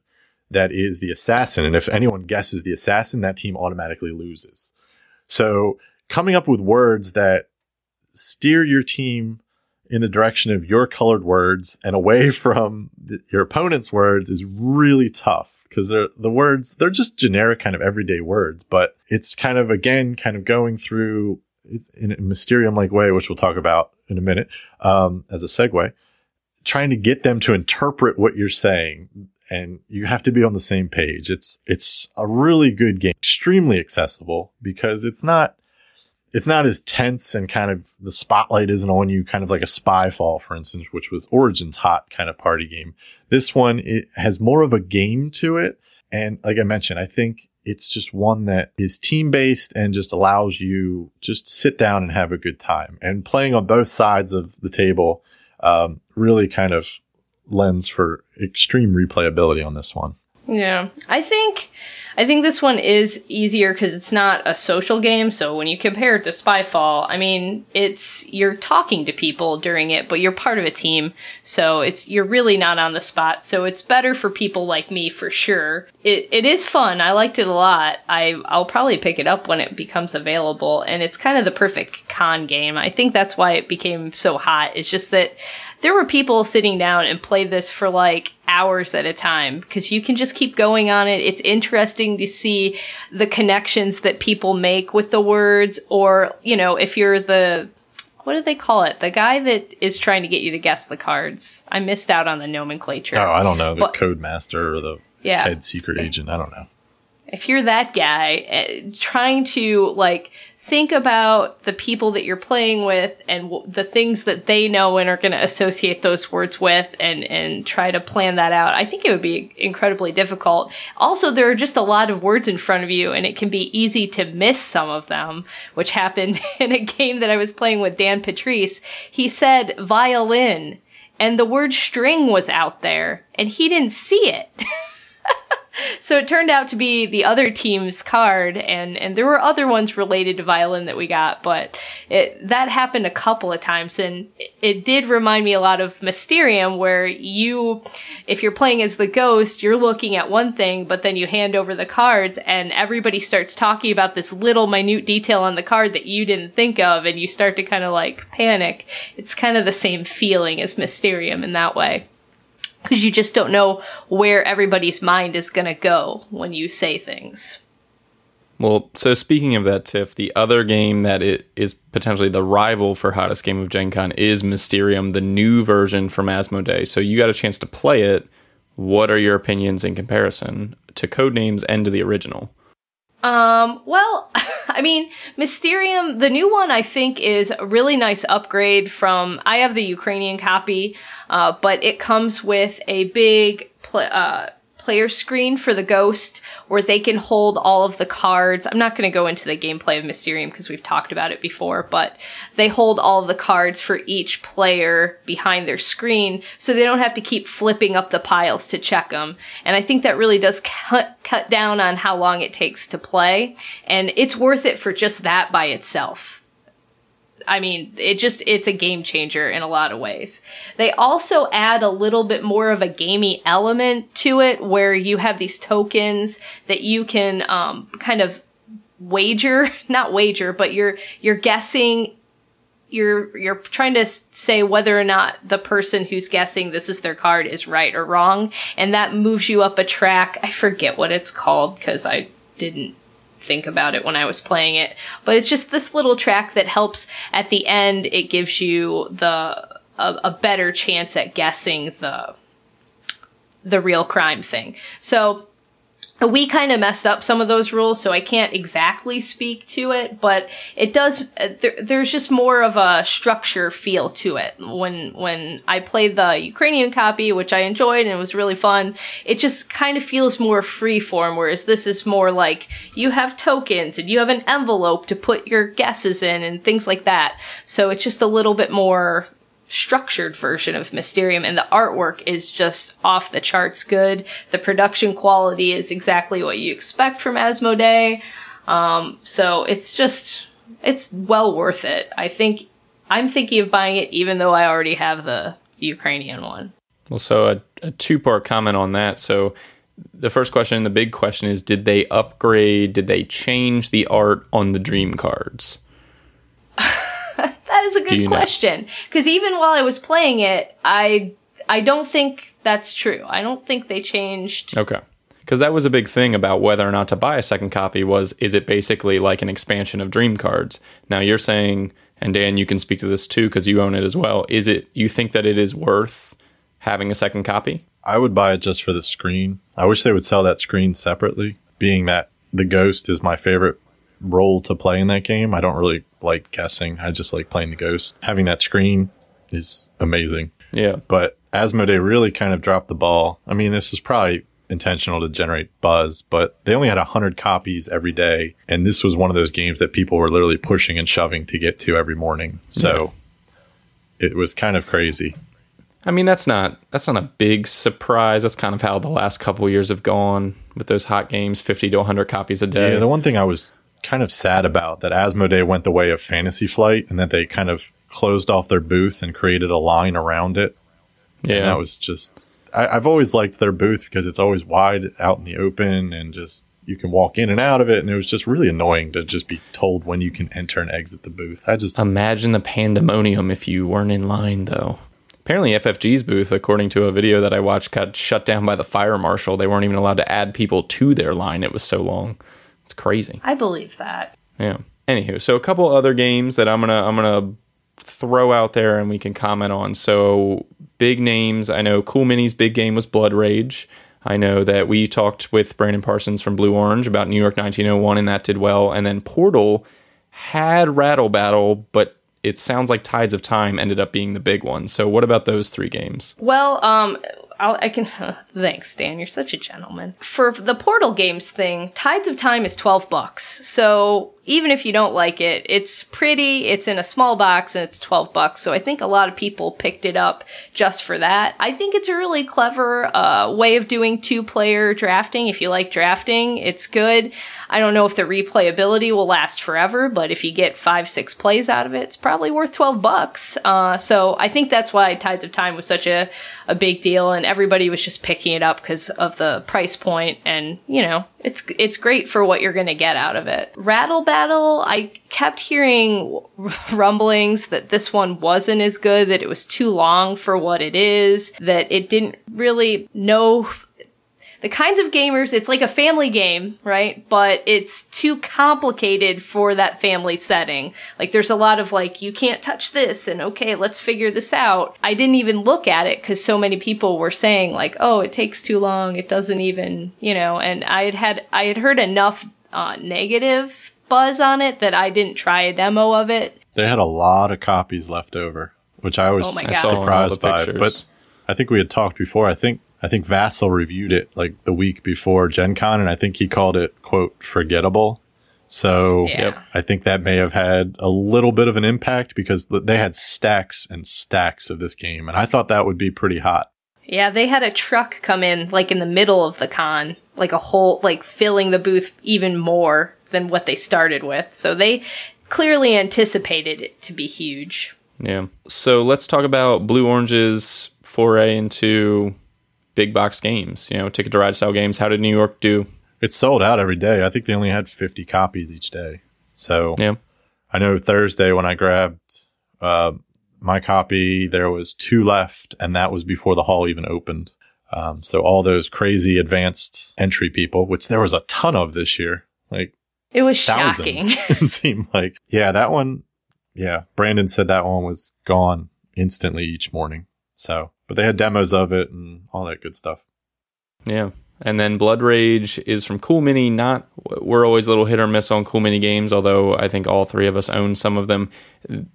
that is the assassin. And if anyone guesses the assassin, that team automatically loses. So coming up with words that steer your team in the direction of your colored words and away from the, your opponent's words is really tough because they're the words, they're just generic kind of everyday words, but it's kind of again, kind of going through in a mysterium like way, which we'll talk about in a minute um, as a segue, trying to get them to interpret what you're saying. And you have to be on the same page. It's, it's a really good game, extremely accessible because it's not, it's not as tense and kind of the spotlight isn't on you, kind of like a Spyfall, for instance, which was Origin's hot kind of party game. This one, it has more of a game to it. And like I mentioned, I think it's just one that is team based and just allows you just to sit down and have a good time. And playing on both sides of the table um, really kind of lends for extreme replayability on this one. Yeah, I think I think this one is easier because it's not a social game. So when you compare it to Spyfall, I mean, it's you're talking to people during it, but you're part of a team. So it's you're really not on the spot. So it's better for people like me for sure. It it is fun. I liked it a lot. I I'll probably pick it up when it becomes available, and it's kind of the perfect con game. I think that's why it became so hot. It's just that there were people sitting down and played this for like hours at a time because you can just keep going on it. It's interesting to see the connections that people make with the words, or, you know, if you're the, what do they call it? The guy that is trying to get you to guess the cards. I missed out on the nomenclature. Oh, I don't know. The but, code master or the yeah. head secret agent. I don't know. If you're that guy uh, trying to like think about the people that you're playing with and w- the things that they know and are going to associate those words with and and try to plan that out. I think it would be incredibly difficult. Also there are just a lot of words in front of you and it can be easy to miss some of them which happened in a game that i was playing with dan patrice. He said violin and the word string was out there and he didn't see it so it turned out to be the other team's card and and there were other ones related to violin that we got but it that happened a couple of times and it, it did remind me a lot of mysterium where you if you're playing as the ghost you're looking at one thing but then you hand over the cards and everybody starts talking about this little minute detail on the card that you didn't think of and you start to kind of like panic. It's kind of the same feeling as mysterium in that way because you just don't know where everybody's mind is going to go when you say things. Well, so speaking of that, Tiff, the other game that it is potentially the rival for hottest game of Gen Con is Mysterium, the new version from Asmodee. So you got a chance to play it. What are your opinions in comparison to Codenames and to the original? Um, well, I mean, Mysterium, the new one, I think is a really nice upgrade from, I have the Ukrainian copy, uh, but it comes with a big, pl- uh, player screen for the ghost where they can hold all of the cards. I'm not going to go into the gameplay of Mysterium because we've talked about it before, but they hold all the cards for each player behind their screen so they don't have to keep flipping up the piles to check them. And I think that really does cut, cut down on how long it takes to play. And it's worth it for just that by itself. I mean, it just, it's a game changer in a lot of ways. They also add a little bit more of a gamey element to it where you have these tokens that you can, um, kind of wager, not wager, but you're, you're guessing you're you're trying to say whether or not the person who's guessing this is their card is right or wrong and that moves you up a track i forget what it's called because i didn't think about it when I was playing it. But it's just this little track that helps at the end. It gives you the a, a better chance at guessing the the real crime thing. So we kind of messed up some of those rules, so I can't exactly speak to it, but it does. Uh, there, there's just more of a structure feel to it. When when I played the Ukrainian copy, which I enjoyed and it was really fun, it just kind of feels more free form. Whereas this is more like you have tokens and you have an envelope to put your guesses in and things like that. So it's just a little bit more structured version of Mysterium, and the artwork is just off the charts good. The production quality is exactly what you expect from Asmodee. Um, so it's just, it's well worth it. I think, I'm thinking of buying it even though I already have the Ukrainian one. Well, so a, a two part comment on that. So the first question, the big question is did they upgrade, did they change the art on the dream cards? that is a good question. Because even while I was playing it, I I don't think that's true. I don't think they changed. Okay. Because that was a big thing about whether or not to buy a second copy was is it basically like an expansion of Dream Cards? Now you're saying, and Dan, you can speak to this too because you own it as well. Is it you think that it is worth having a second copy? I would buy it just for the screen. I wish they would sell that screen separately, being that the Ghost is my favorite role to play in that game. I don't really like guessing. I just like playing the ghost. Having that screen is amazing. Yeah. But Asmodee really kind of dropped the ball. I mean, this is probably intentional to generate buzz, but they only had 100 copies every day. And this was one of those games that people were literally pushing and shoving to get to every morning. So yeah. it was kind of crazy. I mean, that's not that's not a big surprise. That's kind of how the last couple years have gone with those hot games, 50 to 100 copies a day. Yeah, the one thing I was kind of sad about that Asmodee went the way of Fantasy Flight and that they kind of closed off their booth and created a line around it. Yeah, and that was just. I, I've always liked their booth because it's always wide out in the open and just you can walk in and out of it. And it was just really annoying to just be told when you can enter and exit the booth. I just imagine the pandemonium if you weren't in line though. Apparently ffg's booth according to a video that i watched got shut down by the fire marshal. They weren't even allowed to add people to their line. It was so long it's crazy. I believe that. Yeah. Anywho, so a couple other games that I'm gonna I'm gonna throw out there and we can comment on. So big names. I know Cool Mini's big game was Blood Rage. I know that we talked with Brandon Parsons from Blue Orange about New York 1901 and that did well. And then Portal had Rattle Battle, but it sounds like Tides of Time ended up being the big one. So what about those three games? Well, um, I'll, I can. thanks, Dan. You're such a gentleman. For the Portal games thing, Tides of Time is twelve bucks. So even if you don't like it, it's pretty. It's in a small box and it's twelve bucks. So I think a lot of people picked it up just for that. I think it's a really clever uh, way of doing two player drafting. If you like drafting, it's good. I don't know if the replayability will last forever, but if you get five, six plays out of it, it's probably worth 12 bucks. Uh, so I think that's why Tides of Time was such a, a big deal and everybody was just picking it up because of the price point and, you know, it's, it's great for what you're going to get out of it. Rattle Battle, I kept hearing rumblings that this one wasn't as good, that it was too long for what it is, that it didn't really know the kinds of gamers, it's like a family game, right? But it's too complicated for that family setting. Like there's a lot of like, you can't touch this and okay, let's figure this out. I didn't even look at it because so many people were saying like, oh, it takes too long. It doesn't even, you know, and I had had, I had heard enough uh, negative buzz on it that I didn't try a demo of it. They had a lot of copies left over, which I was Oh my surprised I saw all by. But. I think we had talked before. I think I think Vasel reviewed it like the week before Gen Con, and I think he called it quote forgettable. So Yeah. Yep. I think that may have had a little bit of an impact because they had stacks and stacks of this game, and I thought that would be pretty hot. Yeah, they had a truck come in like in the middle of the con, like a whole like filling the booth even more than what they started with. So they clearly anticipated it to be huge. Yeah. So let's talk about Blue Orange's foray into big box games, you know, ticket to ride style games. How did New York do? It's sold out every day. I think they only had 50 copies each day. So Yeah. I know Thursday when I grabbed uh, my copy, there was two left, and that was before the hall even opened. Um, so all those crazy advanced entry people, which there was a ton of this year, like It was shocking. thousands, it seemed like. Yeah, that one. Yeah, Brandon said that one was gone instantly each morning. So, but they had demos of it and all that good stuff. Yeah. And then Blood Rage is from Cool Mini. Not we're always a little hit or miss on Cool Mini games, although I think all three of us own some of them.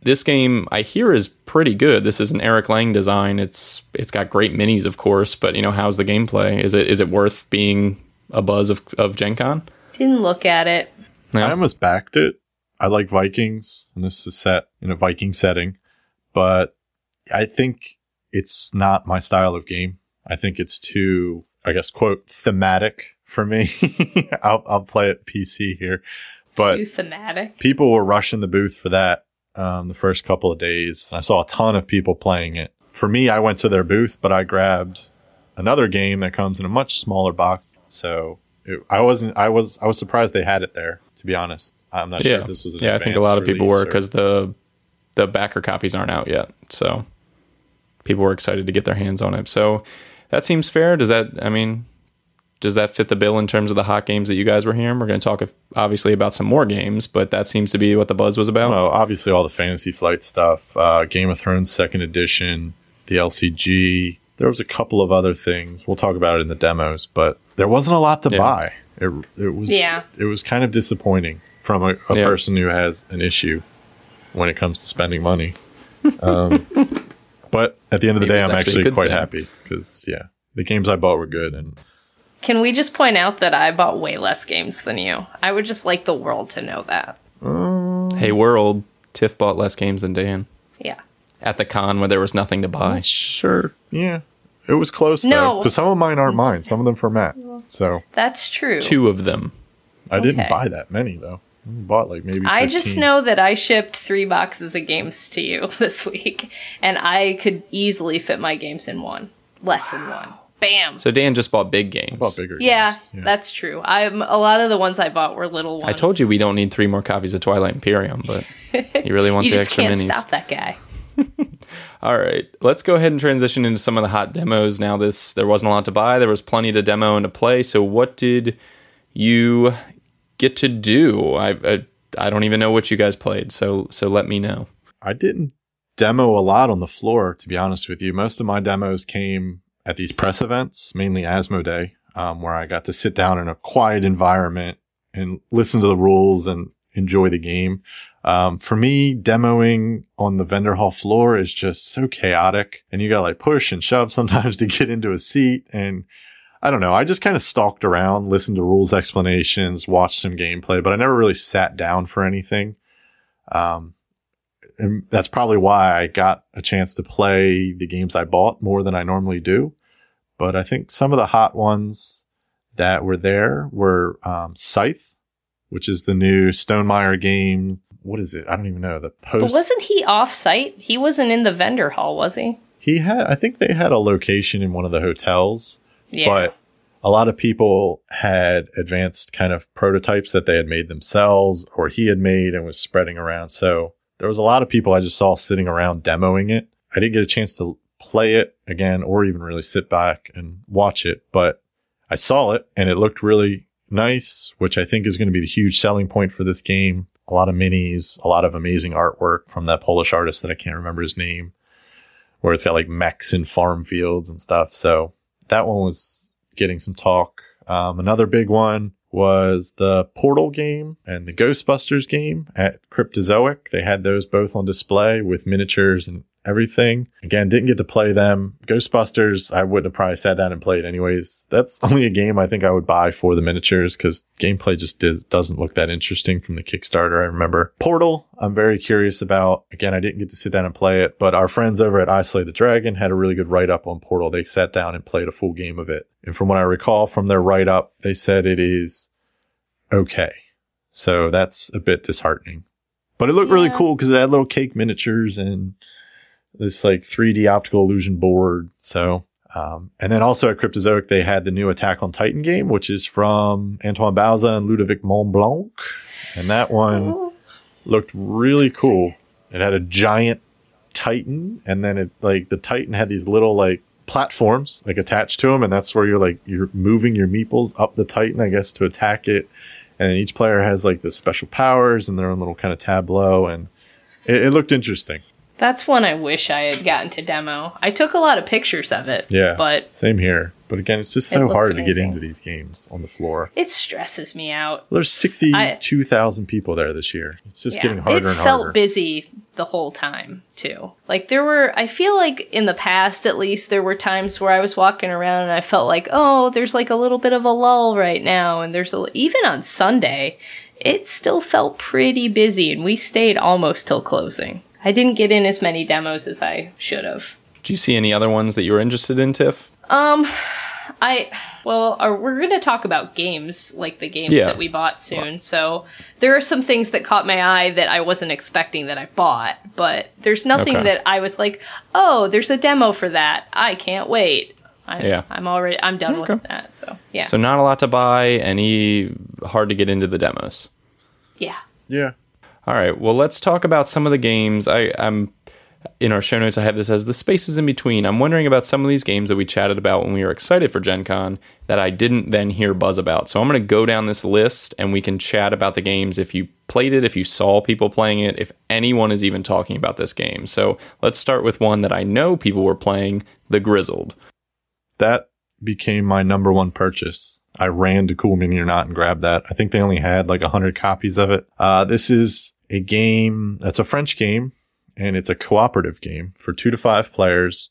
This game I hear is pretty good. This is an Eric Lang design. It's it's got great minis, of course, but you know how's the gameplay? Is it is it worth being a buzz of of Gen Con? Didn't look at it. Yeah. I almost backed it. I like Vikings, and this is set in a Viking setting, but I think it's not my style of game. I think it's too, I guess, quote, thematic for me. I'll, I'll play it PC here, but Too thematic. people were rushing the booth for that um, the first couple of days. I saw a ton of people playing it. For me, I went to their booth, but I grabbed another game that comes in a much smaller box. So it, I wasn't. I was. I was surprised they had it there. To be honest, I'm not sure Yeah, if this was. An yeah. I think a lot of people release were or- because the the backer copies aren't out yet, so people were excited to get their hands on it. So that seems fair. Does that? I mean, does that fit the bill in terms of the hot games that you guys were hearing? We're going to talk obviously about some more games, but that seems to be what the buzz was about. Well, obviously all the Fantasy Flight stuff, uh, Game of Thrones Second Edition, the LCG. There was a couple of other things. We'll talk about it in the demos, but there wasn't a lot to Yeah. buy. It, it was Yeah. it was kind of disappointing from a, a Yeah. person who has an issue when it comes to spending money. Um, but at the end of the day, I'm actually actually quite thing. happy because yeah, the games I bought were good and Can we just point out that I bought way less games than you? I would just like the world to know that. Um, hey, world, Tiff bought less games than Dan Yeah. at the con where there was nothing to buy. sure, yeah, it was close though No. because some of mine aren't mine, some of them for Matt. So That's true. Two of them. I didn't buy that many though. I bought like maybe. I just know that I shipped three boxes of games to you this week, and I could easily fit my games in one. Less than one. Bam. So Dan just bought big games. I bought bigger. yeah, games. that's true. I'm a lot of the ones I bought were little ones. I told you we don't need three more copies of Twilight Imperium, but he really wants you the just extra can't minis. stop that guy. All right, let's go ahead and transition into some of the hot demos. Now, this there wasn't a lot to buy. There was plenty to demo and to play. So, what did you get to do? I I, I don't even know what you guys played. So so let me know. I didn't demo a lot on the floor, to be honest with you. Most of my demos came at these press events, mainly Asmodee, um, where I got to sit down in a quiet environment and listen to the rules and enjoy the game. Um, for me, demoing on the vendor hall floor is just so chaotic and you gotta like push and shove sometimes to get into a seat. And I don't know. I just kind of stalked around, listened to rules explanations, watched some gameplay, but I never really sat down for anything. Um, and that's probably why I got a chance to play the games I bought more than I normally do. But I think some of the hot ones that were there were um, Scythe, which is the new Stonemaier game. What is it? I don't even know. The post. But wasn't he off site? He wasn't in the vendor hall, was he? he had, I think they had a location in one of the hotels, Yeah. but a lot of people had advanced kind of prototypes that they had made themselves or he had made and was spreading around. So there was a lot of people I just saw sitting around demoing it. I didn't get a chance to play it again or even really sit back and watch it, but I saw it and it looked really nice, which I think is going to be the huge selling point for this game. A lot of minis, a lot of amazing artwork from that Polish artist that I can't remember his name, where it's got like mechs and farm fields and stuff. So that one was getting some talk. Um, another big one was the Portal game and the Ghostbusters game at Cryptozoic. They had those both on display with miniatures and everything. Again, didn't get to play them. Ghostbusters, I wouldn't have probably sat down and played anyways. That's only a game I think I would buy for the miniatures because gameplay just did, doesn't look that interesting from the Kickstarter. I remember Portal. I'm very curious about. Again, I didn't get to sit down and play it, but our friends over at I Slay the Dragon had a really good write up on Portal. They sat down and played a full game of it. And from what I recall from their write up, they said it is okay. So that's a bit disheartening. But it looked really cool because it had little cake miniatures and this like 3D optical illusion board. So, um, and then also at Cryptozoic, they had the new Attack on Titan game, which is from Antoine Bauza and Ludovic Maublanc. And that one Oh, looked really cool. It had a giant Titan, and then it like the Titan had these little like platforms like attached to them, and that's where you're like you're moving your meeples up the Titan, I guess, to attack it. And each player has like the special powers and their own little kind of tableau, and it, it looked interesting. That's one I wish I had gotten to demo. I took a lot of pictures of it. Yeah, But same here. But again, it's just so looks hard to get into these games on the floor. it stresses me out. There's sixty-two thousand people there this year. It's just Yeah. getting harder and harder. it felt busy the whole time too. Like there were, I feel like in the past at least there were times where I was walking around and I felt like, oh, there's like a little bit of a lull right now, and there's a, even on Sunday, it still felt pretty busy, and we stayed almost till closing. I didn't get in as many demos as I should have. Did you see any other ones that you were interested in, Tiff? Um, I well, are, we're going to talk about games like the games Yeah. that we bought soon. So there are some things that caught my eye that I wasn't expecting that I bought, but there's nothing Okay. that I was like, oh, there's a demo for that. I can't wait. I, Yeah. I'm already I'm done Okay. with that. So yeah, So not a lot to buy. Any hard to get into the demos. yeah. yeah. All right. Well, let's talk about some of the games. I, I'm in our show notes. I have this as the spaces in between. I'm wondering about some of these games that we chatted about when we were excited for Gen Con that I didn't then hear buzz about. So I'm going to go down this list and we can chat about the games if you played it, if you saw people playing it, if anyone is even talking about this game. So let's start with one that I know people were playing, The Grizzled. that became my number one purchase. I ran to Cool Mini or Not and grabbed that. I think they only had like a hundred copies of it. Uh, this is a game that's a French game and it's a cooperative game for two to five players.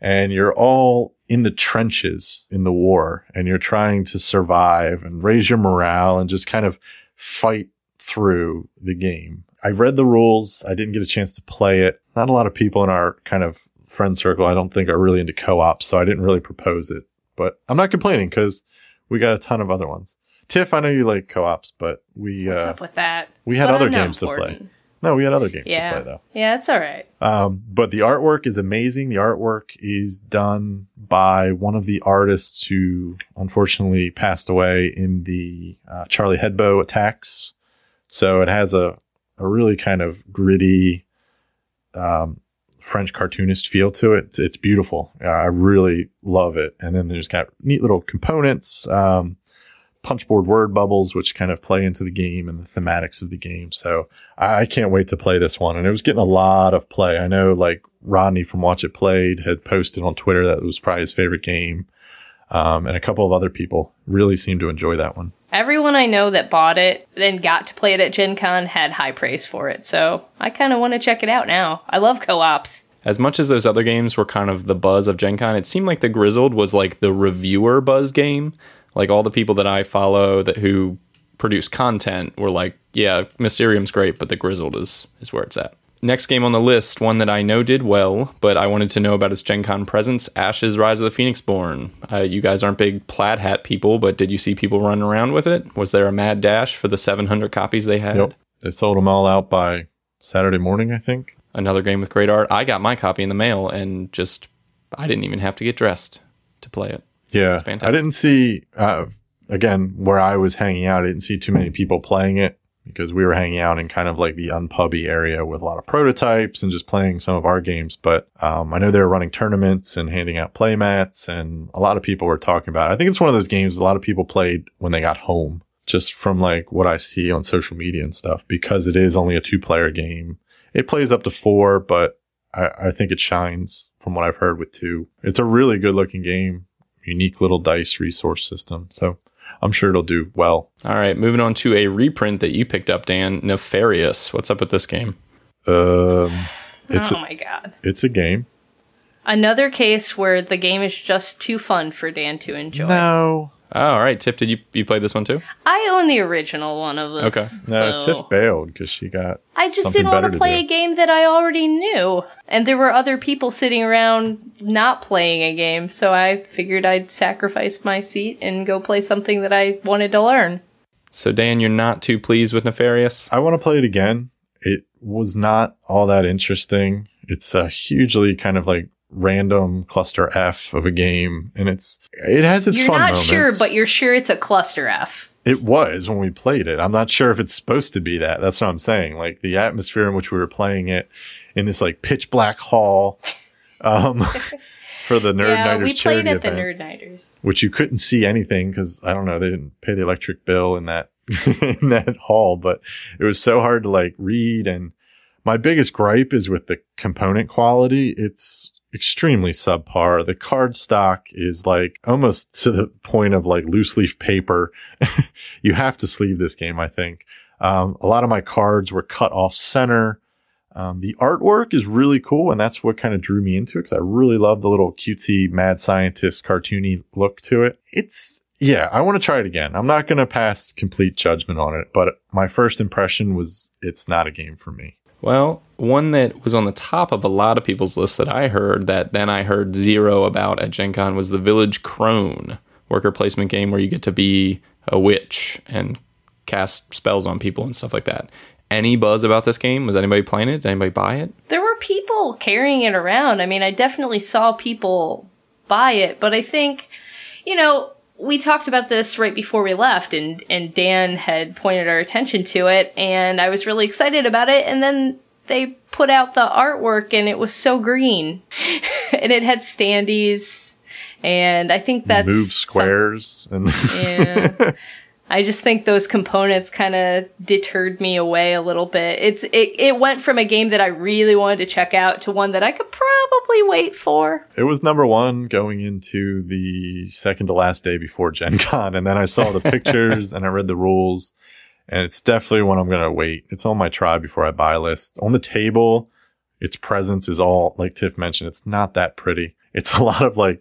And you're all in the trenches in the war and you're trying to survive and raise your morale and just kind of fight through the game. I read the rules. I didn't get a chance to play it. Not a lot of people in our kind of friend circle, I don't think are really into co-ops, so I didn't really propose it. But I'm not complaining because we got a ton of other ones. Tiff, I know you like co-ops, but we What's uh, up with that? we had But other games to play. no, we had other games Yeah, to play though. yeah, it's all right. Um, but the artwork is amazing. The artwork is done by one of the artists who unfortunately passed away in the uh, Charlie Hebdo attacks. So it has a, a really kind of gritty um, French cartoonist feel to it. It's, it's beautiful. I really love it. And then there's got neat little components, um, punchboard word bubbles, which kind of play into the game and the thematics of the game. So I, I can't wait to play this one. And it was getting a lot of play. I know like Rodney from Watch It Played had posted on Twitter that it was probably his favorite game. um, and a couple of other people really seemed to enjoy that one. Everyone I know that bought it and got to play it at Gen Con had high praise for it. So I kind of want to check it out now. I love co ops. As much as those other games were kind of the buzz of Gen Con, it seemed like the Grizzled was like the reviewer buzz game. Like all the people that I follow that who produce content were like, yeah, Mysterium's great, but the Grizzled is is where it's at. Next game on the list, one that I know did well, but I wanted to know about its Gen Con presence, Ashes Rise of the Phoenixborn. Uh, you guys aren't big plaid hat people, but did you see people running around with it? Was there a mad dash for the 700 copies they had? Yep. They sold them all out by Saturday morning, I think. Another game with great art. I got my copy in the mail and just, I didn't even have to get dressed to play it. Yeah. It's fantastic. I didn't see, uh, again, where I was hanging out, I didn't see too many people playing it because we were hanging out in kind of like the unpubby area with a lot of prototypes and just playing some of our games. But um, I know they were running tournaments and handing out play mats, and a lot of people were talking about it. I think it's one of those games a lot of people played when they got home, just from like what I see on social media and stuff, because it is only a two player game. It plays up to four, but I, I think it shines from what I've heard with two. It's a really good looking game, unique little dice resource system. So I'm sure it'll do well. All right, moving on to a reprint that you picked up, Dan. Nefarious. What's up with this game? Um, it's oh a, my god. it's a game. Another case where the game is just too fun for Dan to enjoy. No, Oh, all right, Tiff, did you you play this one too? I own the original one of this. Okay. no. so- Tiff bailed because she got. I just something didn't want to play do. a game that I already knew. And there were other people sitting around not playing a game, so I figured I'd sacrifice my seat and go play something that I wanted to learn. So, Dan, you're not too pleased with Nefarious? I want to play it again. It was not all that interesting. It's a hugely kind of like random cluster F of a game, and it's it has its you're fun not moments. sure, but you're sure it's a cluster F. It was when we played it. I'm not sure if it's supposed to be that. That's what I'm saying. Like the atmosphere in which we were playing it in this like pitch black hall um, for the Nerd yeah, Nighters we charity played at the Nerd Nighters. which you couldn't see anything because I don't know they didn't pay the electric bill in that in that hall, but it was so hard to like read. And my biggest gripe is with the component quality. It's extremely subpar. The card stock is like almost to the point of like loose leaf paper. you have to sleeve this game, I think. Um, a lot of my cards were cut off center. Um, the artwork is really cool, and that's what kind of drew me into it because I really love the little cutesy mad scientist cartoony look to it. It's yeah, I want to try it again. I'm not going to pass complete judgment on it, but my first impression was it's not a game for me. Well, one that was on the top of a lot of people's lists that I heard that then I heard zero about at Gen Con was the Village Crone worker placement game where you get to be a witch and cast spells on people and stuff like that. Any buzz about this game? Was anybody playing it? Did anybody buy it? There were people carrying it around. I mean, I definitely saw people buy it, but I think, you know, we talked about this right before we left and, and Dan had pointed our attention to it and I was really excited about it and then they put out the artwork and it was so green and it had standees and I think that's Move some- squares and yeah. I just think those components kind of deterred me away a little bit. It's it, it went from a game that I really wanted to check out to one that I could probably wait for. it was number one going into the second to last day before Gen Con. And then I saw the pictures and I read the rules. And it's definitely one I'm going to wait. It's on my try before I buy list. On the table, its presence is all, like Tiff mentioned, it's not that pretty. It's a lot of like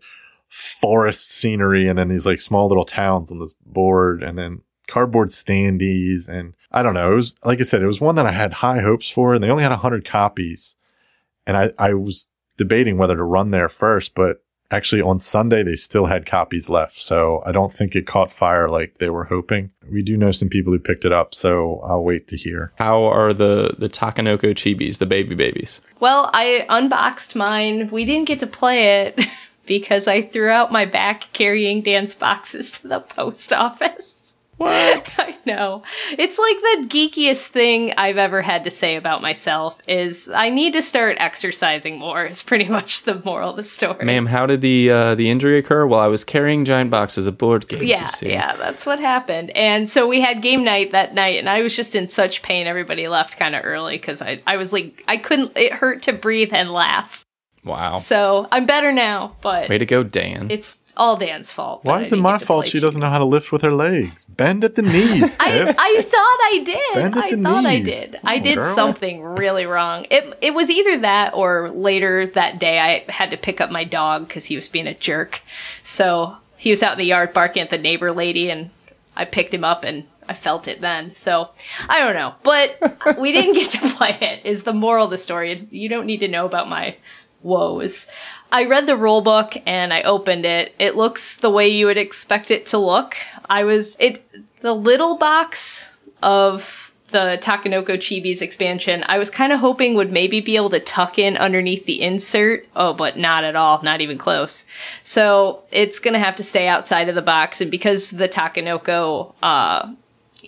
forest scenery and then these like small little towns on this board and then cardboard standees. And I don't know. It was, like I said, it was one that I had high hopes for and they only had 100 copies. And I, I was debating whether to run there first, but actually on Sunday they still had copies left. So I don't think it caught fire like they were hoping. We do know some people who picked it up, so I'll wait to hear. How are the the Takenoko chibis, the baby babies? Well, I unboxed mine. We didn't get to play it because I threw out my back carrying Dan's boxes to the post office. What? I know. It's like the geekiest thing I've ever had to say about myself is I need to start exercising more. Is pretty much the moral of the story. Ma'am, how did the uh, the injury occur? Well, I was carrying giant boxes of board games. yeah, you see. yeah, that's what happened. And so we had game night that night, and I was just in such pain. Everybody left kind of early because I, I was like, I couldn't. It hurt to breathe and laugh. Wow. So I'm better now, but Way to go, Dan. it's all Dan's fault. Why is it my fault play she doesn't know how to lift with her legs? Bend at the knees, I, I thought I did. Bend at I the thought I knees. did. I did girl. something really wrong. It it was either that or later that day I had to pick up my dog because he was being a jerk. So he was out in the yard barking at the neighbor lady, and I picked him up and I felt it then. So I don't know, but we didn't get to play it. Is the moral of the story? You don't need to know about my woes. I read the rule book and I opened it. It looks the way you would expect it to look. I was it the little box of the Takenoko Chibi's expansion, I was kind of hoping would maybe be able to tuck in underneath the insert. Oh, but not at all, not even close. So it's gonna have to stay outside of the box, and because the Takenoko uh,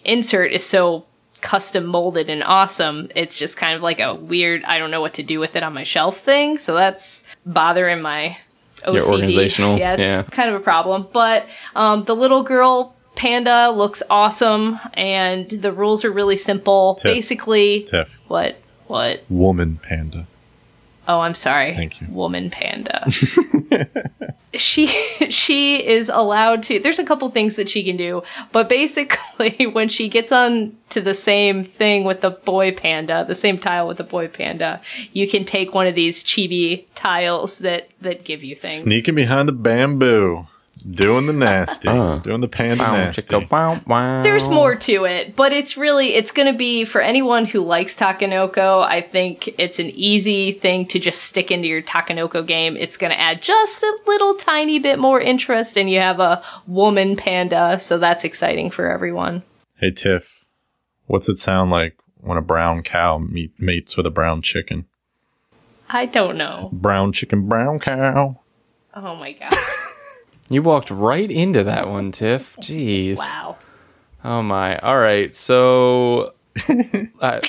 insert is so custom molded and awesome, it's just kind of like a weird, I don't know what to do with it on my shelf thing. So that's bothering my OCD. Your organizational, yeah, it's, yeah. it's kind of a problem. But um, the little girl panda looks awesome, and the rules are really simple. Tiff. Basically, Tiff, what? What? woman panda. Oh, I'm sorry. Thank you. Woman panda. she she is allowed to there's a couple things that she can do, but basically when she gets on to the same thing with the boy panda, the same tile with the boy panda, you can take one of these chibi tiles that that give you things. Sneaking behind the bamboo. Doing the nasty. Uh. doing the panda Bow, nasty. chicka, bow, wow. There's more to it, but it's really it's going to be for anyone who likes Takenoko. I think it's an easy thing to just stick into your Takenoko game. It's going to add just a little tiny bit more interest, and you have a woman panda, so that's exciting for everyone. Hey, Tiff, what's it sound like when a brown cow meet, mates with a brown chicken? I don't know. Brown chicken, brown cow. Oh my god! You walked right into that one, Tiff. Jeez. Wow. Oh my. All right. So, uh,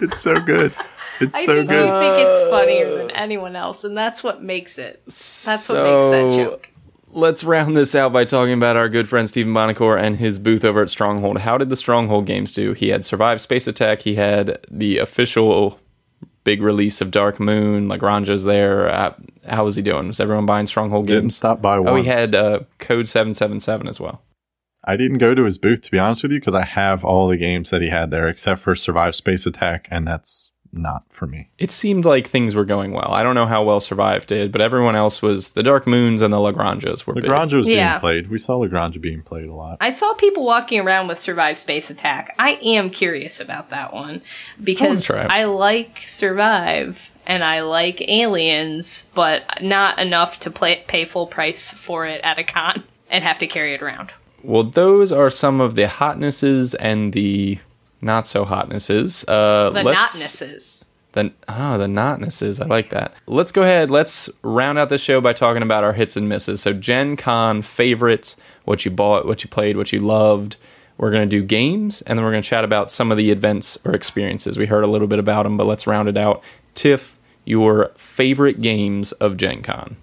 It's so good. It's I so think good. I think it's funnier than anyone else, and that's what makes it. That's what makes that so joke. Let's round this out by talking about our good friend Stephen Buonocore and his booth over at Stronghold. How did the Stronghold games do? He had Survive Space Attack. He had the official big release of Dark Moon. La Granja's there. Uh, how was he doing? Was everyone buying Stronghold Didn't games? stop by once. Oh, he had uh, Code 777 as well. I didn't go to his booth to be honest with you because I have all the games that he had there except for Survive Space Attack, and that's not for me. It seemed like things were going well. I don't know how well Survive did, but everyone else was the Dark Moons and the La Granjas were big. La Granja was Yeah. being played. We saw La Granja being played a lot. I saw people walking around with Survive Space Attack. I am curious about that one because try. I like Survive and I like Aliens, but not enough to play, pay full price for it at a con and have to carry it around. Well, those are some of the hotnesses and the not so hotnesses. Uh, The notnesses. The ah, the notnesses. I like that. Let's go ahead. Let's round out the show by talking about our hits and misses. So Gen Con favorites, what you bought, what you played, what you loved. We're gonna do games, and then we're gonna chat about some of the events or experiences. We heard a little bit about them, but let's round it out. Tiff, your favorite games of Gen Con.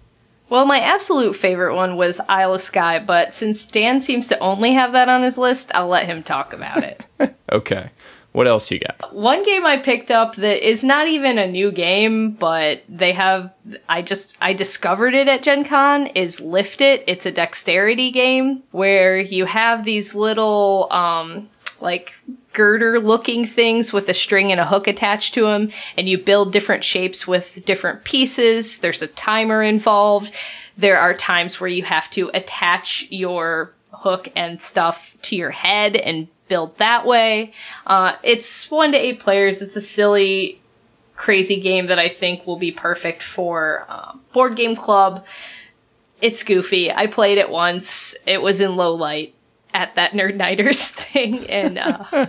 Well, my absolute favorite one was Isle of Skye, but since Dan seems to only have that on his list, I'll let him talk about it. Okay. What else you got? One game I picked up that is not even a new game, but they have I just I discovered it at Gen Con is Lift It. It's a dexterity game where you have these little um like girder looking things with a string and a hook attached to them and you build different shapes with different pieces. There's a timer involved. There are times where you have to attach your hook and stuff to your head and build that way. Uh, it's one to eight players. It's a silly, crazy game that I think will be perfect for uh, board game club. It's goofy. I played it once. It was in low light at that Nerd Nighters thing, and uh,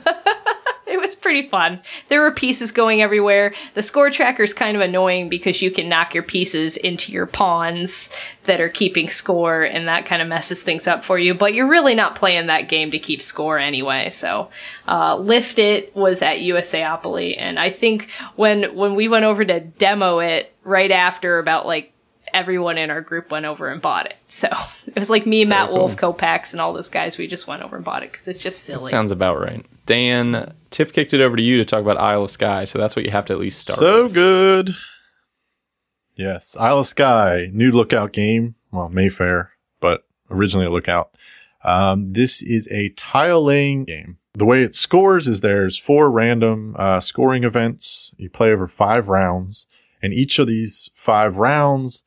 it was pretty fun. There were pieces going everywhere. The score tracker is kind of annoying because you can knock your pieces into your pawns that are keeping score, and that kind of messes things up for you. But you're really not playing that game to keep score anyway. So, uh, Lift It was at USAopoly, and I think when when we went over to demo it right after, about like everyone in our group went over and bought it. So it was like me, Matt cool. Wolf, Kopax, and all those guys. We just went over and bought it because it's just silly. Sounds about right. Dan, Tiff kicked it over to you to talk about Isle of Skye, so that's what you have to at least start So with. good. Yes, Isle of Skye, new lookout game. well, Mayfair, but originally a Lookout. Um, this is a tile laying game. The way it scores is there's four random uh, scoring events. You play over five rounds, and each of these five rounds,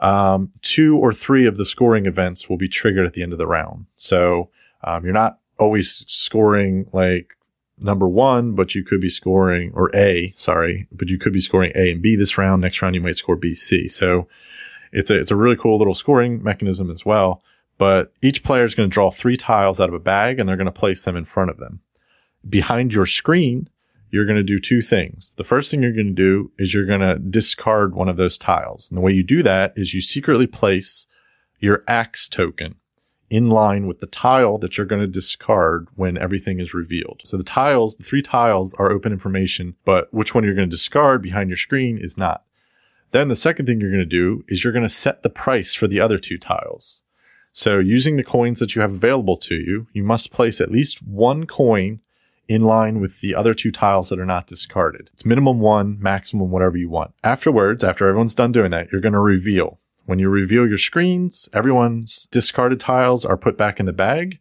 um, two or three of the scoring events will be triggered at the end of the round. So um, you're not always scoring like number one, but you could be scoring or A, sorry, but you could be scoring A and B this round. Next round, you might score B, C. So it's a, it's a really cool little scoring mechanism as well but each player is going to draw three tiles out of a bag and they're going to place them in front of them. Behind your screen, you're going to do two things. The first thing you're going to do is you're going to discard one of those tiles. And the way you do that is you secretly place your axe token in line with the tile that you're going to discard when everything is revealed. So the tiles, the three tiles are open information, but which one you're going to discard behind your screen is not. Then the second thing you're going to do is you're going to set the price for the other two tiles. So using the coins that you have available to you, you must place at least one coin in line with the other two tiles that are not discarded. It's minimum one, maximum whatever you want. Afterwards, after everyone's done doing that, you're going to reveal. When you reveal your screens, everyone's discarded tiles are put back in the bag.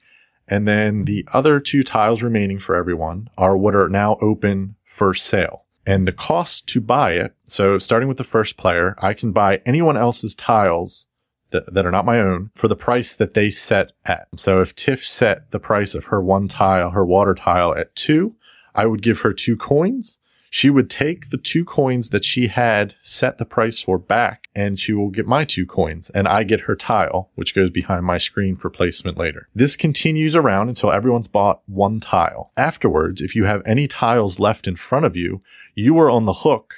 And then the other two tiles remaining for everyone are what are now open for sale. And the cost to buy it. So starting with the first player, I can buy anyone else's tiles that, that are not my own for the price that they set at. So if Tiff set the price of her one tile, her water tile at two, I would give her two coins. She would take the two coins that she had set the price for back and she will get my two coins and I get her tile, which goes behind my screen for placement later. This continues around until everyone's bought one tile. Afterwards, if you have any tiles left in front of you, you are on the hook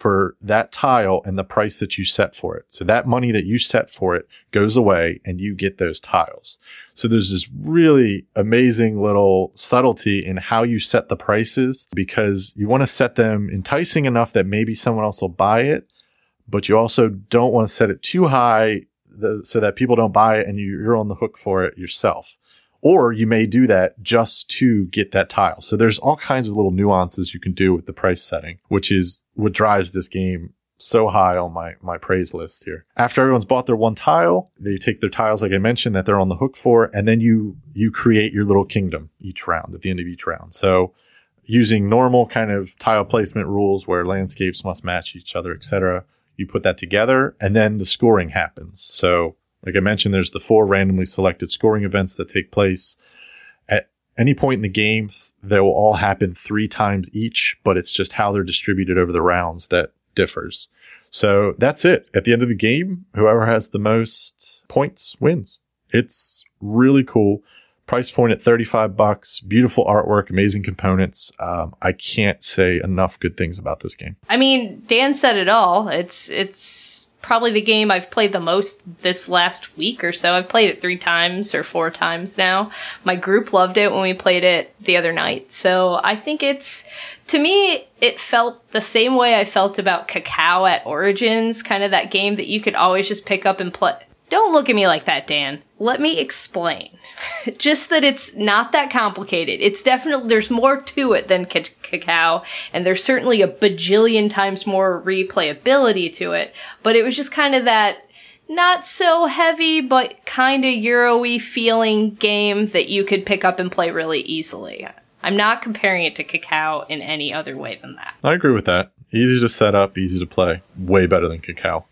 for that tile and the price that you set for it. So that money that you set for it goes away and you get those tiles. So there's this really amazing little subtlety in how you set the prices because you want to set them enticing enough that maybe someone else will buy it, but you also don't want to set it too high so that people don't buy it and you're on the hook for it yourself or you may do that just to get that tile. So there's all kinds of little nuances you can do with the price setting, which is what drives this game so high on my, my praise list here. After everyone's bought their one tile, they take their tiles, like I mentioned, that they're on the hook for, and then you, you create your little kingdom each round at the end of each round. So using normal kind of tile placement rules where landscapes must match each other, etc. You put that together and then the scoring happens. So like I mentioned, there's the four randomly selected scoring events that take place at any point in the game. They will all happen three times each, but it's just how they're distributed over the rounds that differs. So that's it. At the end of the game, whoever has the most points wins. It's really cool. Price point at 35 bucks. Beautiful artwork, amazing components. Um, I can't say enough good things about this game. I mean, Dan said it all. It's, it's, probably the game I've played the most this last week or so. I've played it three times or four times now. My group loved it when we played it the other night. So I think it's, to me, it felt the same way I felt about Cacao at Origins, kind of that game that you could always just pick up and play. Don't look at me like that, Dan. Let me explain. Just that it's not that complicated. It's definitely, there's more to it than c- cacao, and there's certainly a bajillion times more replayability to it, but it was just kind of that not so heavy, but kind of Euro-y feeling game that you could pick up and play really easily. I'm not comparing it to Cacao in any other way than that. I agree with that. Easy to set up, easy to play. Way better than Cacao.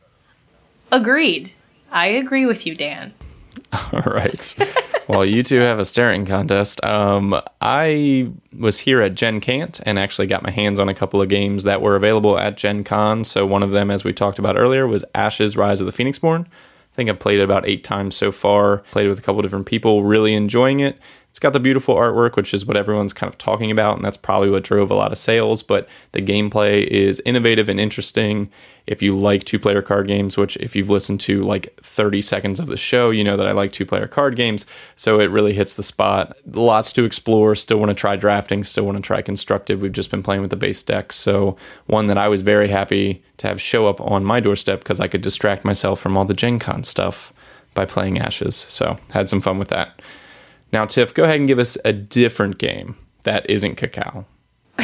Agreed. I agree with you, Dan. All right. well, you two have a staring contest. Um, I was here at Gen Cant and actually got my hands on a couple of games that were available at Gen Con. So one of them, as we talked about earlier, was Ashes: Rise of the Phoenixborn. I think I've played it about eight times so far. Played it with a couple different people, really enjoying it. It's got the beautiful artwork, which is what everyone's kind of talking about, and that's probably what drove a lot of sales. But the gameplay is innovative and interesting. If you like two player card games, which if you've listened to like 30 seconds of the show, you know that I like two player card games. So it really hits the spot. Lots to explore. Still want to try drafting, still want to try constructed. We've just been playing with the base deck. So one that I was very happy to have show up on my doorstep because I could distract myself from all the Gen Con stuff by playing Ashes. So had some fun with that. Now, Tiff, go ahead and give us a different game that isn't cacao.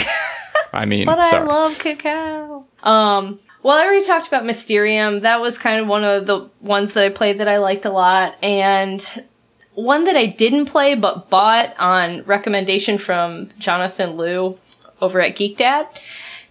I mean, but sorry. I love cacao. Um, Well, I already talked about Mysterium. That was kind of one of the ones that I played that I liked a lot. And one that I didn't play but bought on recommendation from Jonathan Liu over at Geek Dad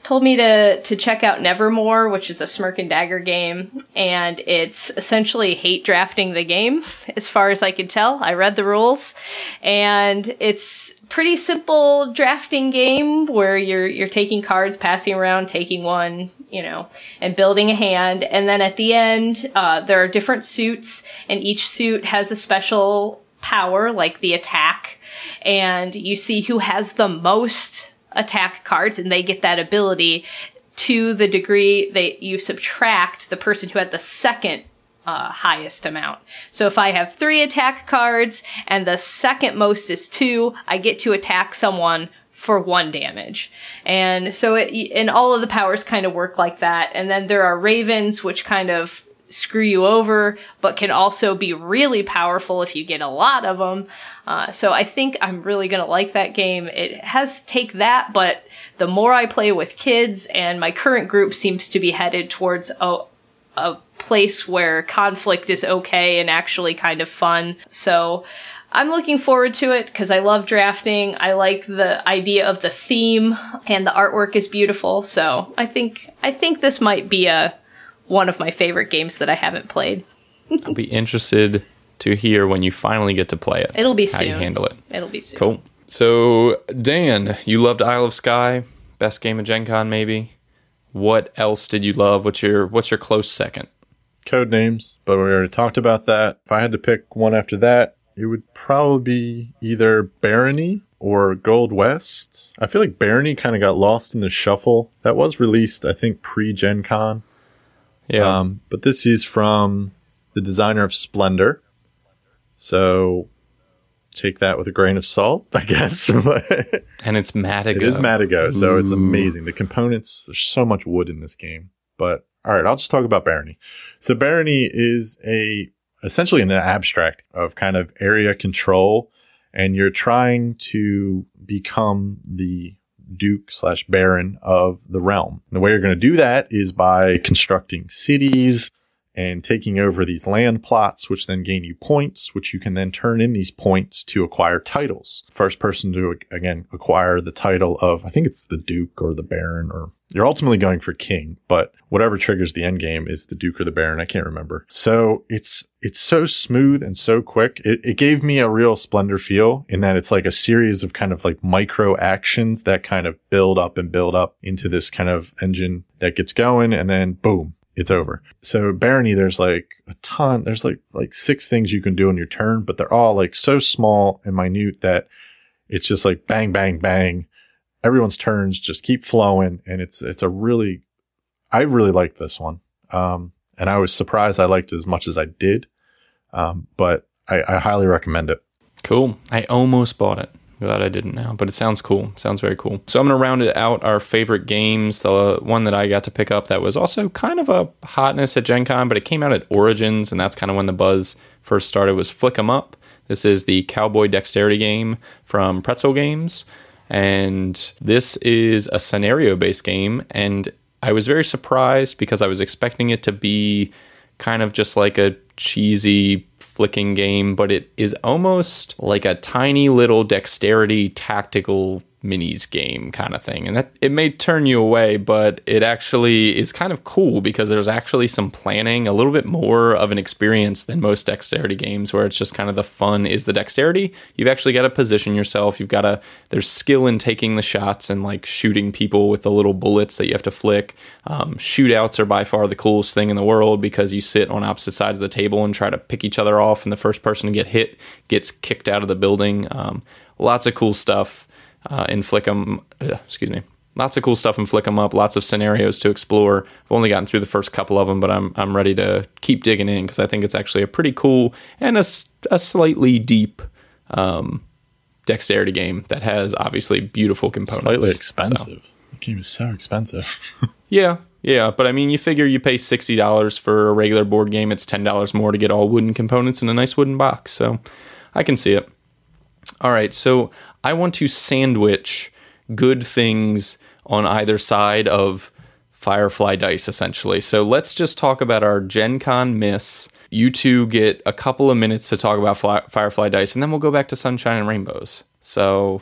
told me to to check out Nevermore, which is a Smirk and Dagger game, and it's essentially hate drafting the game, as far as I could tell. I read the rules, and it's pretty simple drafting game where you're you're taking cards, passing around, taking one, you know, and building a hand, and then at the end, uh, there are different suits, and each suit has a special power, like the attack, and you see who has the most attack cards and they get that ability to the degree that you subtract the person who had the second uh, highest amount. So if I have three attack cards and the second most is two, I get to attack someone for one damage. And so it, and all of the powers kind of work like that. And then there are ravens, which kind of screw you over, but can also be really powerful if you get a lot of them. Uh, so I think I'm really gonna like that game. It has take that, but the more I play with kids, and my current group seems to be headed towards a, a place where conflict is okay and actually kind of fun. So I'm looking forward to it because I love drafting. I like the idea of the theme and the artwork is beautiful. So I think I think this might be a one of my favorite games that I haven't played. I'll be interested to hear when you finally get to play it. It'll be how soon. you handle it. It'll be soon. Cool. So, Dan, you loved Isle of Skye, best game of Gen Con, maybe. What else did you love? What's your What's your close second? Codenames, but we already talked about that. If I had to pick one after that, it would probably be either Barony or Gold West. I feel like Barony kind of got lost in the shuffle. That was released, I think, pre Gen Con. Yeah. Um, but this is from the designer of Splendor. So take that with a grain of salt, I guess. and it's Matagot. is Matagot, so it's amazing. The components, there's so much wood in this game. But all right, I'll just talk about Barony. So Barony is a essentially an abstract of kind of area control, and you're trying to become the duke slash baron of the realm. And the way you're going to do that is by constructing cities and taking over these land plots, which then gain you points, which you can then turn in these points to acquire titles. First person to, again, acquire the title of, I think it's the Duke or the Baron, or you're ultimately going for King, but whatever triggers the end game is the Duke or the Baron. I can't remember. So it's, it's so smooth and so quick. It, it gave me a real splendor feel in that it's like a series of kind of like micro actions that kind of build up and build up into this kind of engine that gets going and then boom, it's over. So Barony, there's like a ton, there's like, like six things you can do in your turn, but they're all like so small and minute that it's just like bang, bang, bang. Everyone's turns just keep flowing. And it's, it's a really, I really like this one. Um, and I was surprised I liked it as much as I did. Um, but I, I highly recommend it. Cool. I almost bought it. Glad I didn't now, but it sounds cool. Sounds very cool. So I'm going to round it out our favorite games. The one that I got to pick up that was also kind of a hotness at Gen Con, but it came out at Origins, and that's kind of when the buzz first started, was Flick 'em Up. This is the Cowboy Dexterity game from Pretzel Games. And this is a scenario based game. And I was very surprised because I was expecting it to be kind of just like a cheesy flicking game, but it is almost like a tiny little dexterity tactical minis game kind of thing. And that it may turn you away, but it actually is kind of cool because there's actually some planning, a little bit more of an experience than most dexterity games where it's just kind of the fun is the dexterity. You've actually got to position yourself. You've got to there's skill in taking the shots and like shooting people with the little bullets that you have to flick. Um, shootouts are by far the coolest thing in the world because you sit on opposite sides of the table and try to pick each other off, and the first person to get hit gets kicked out of the building. Um, lots of cool stuff uh, in Flick 'em. Uh, excuse me. Lots of cool stuff in Flick 'em Up. Lots of scenarios to explore. I've only gotten through the first couple of them, but I'm I'm ready to keep digging in because I think it's actually a pretty cool and a, a slightly deep um, dexterity game that has obviously beautiful components. Slightly So- expensive. The game is so expensive. yeah, yeah, but I mean, you figure you pay sixty dollars for a regular board game. It's ten dollars more to get all wooden components in a nice wooden box. So I can see it. All right, so I want to sandwich good things on either side of Firefly dice, essentially. So let's just talk about our Gen Con miss. You two get a couple of minutes to talk about fly- Firefly dice, and then we'll go back to Sunshine and Rainbows. So,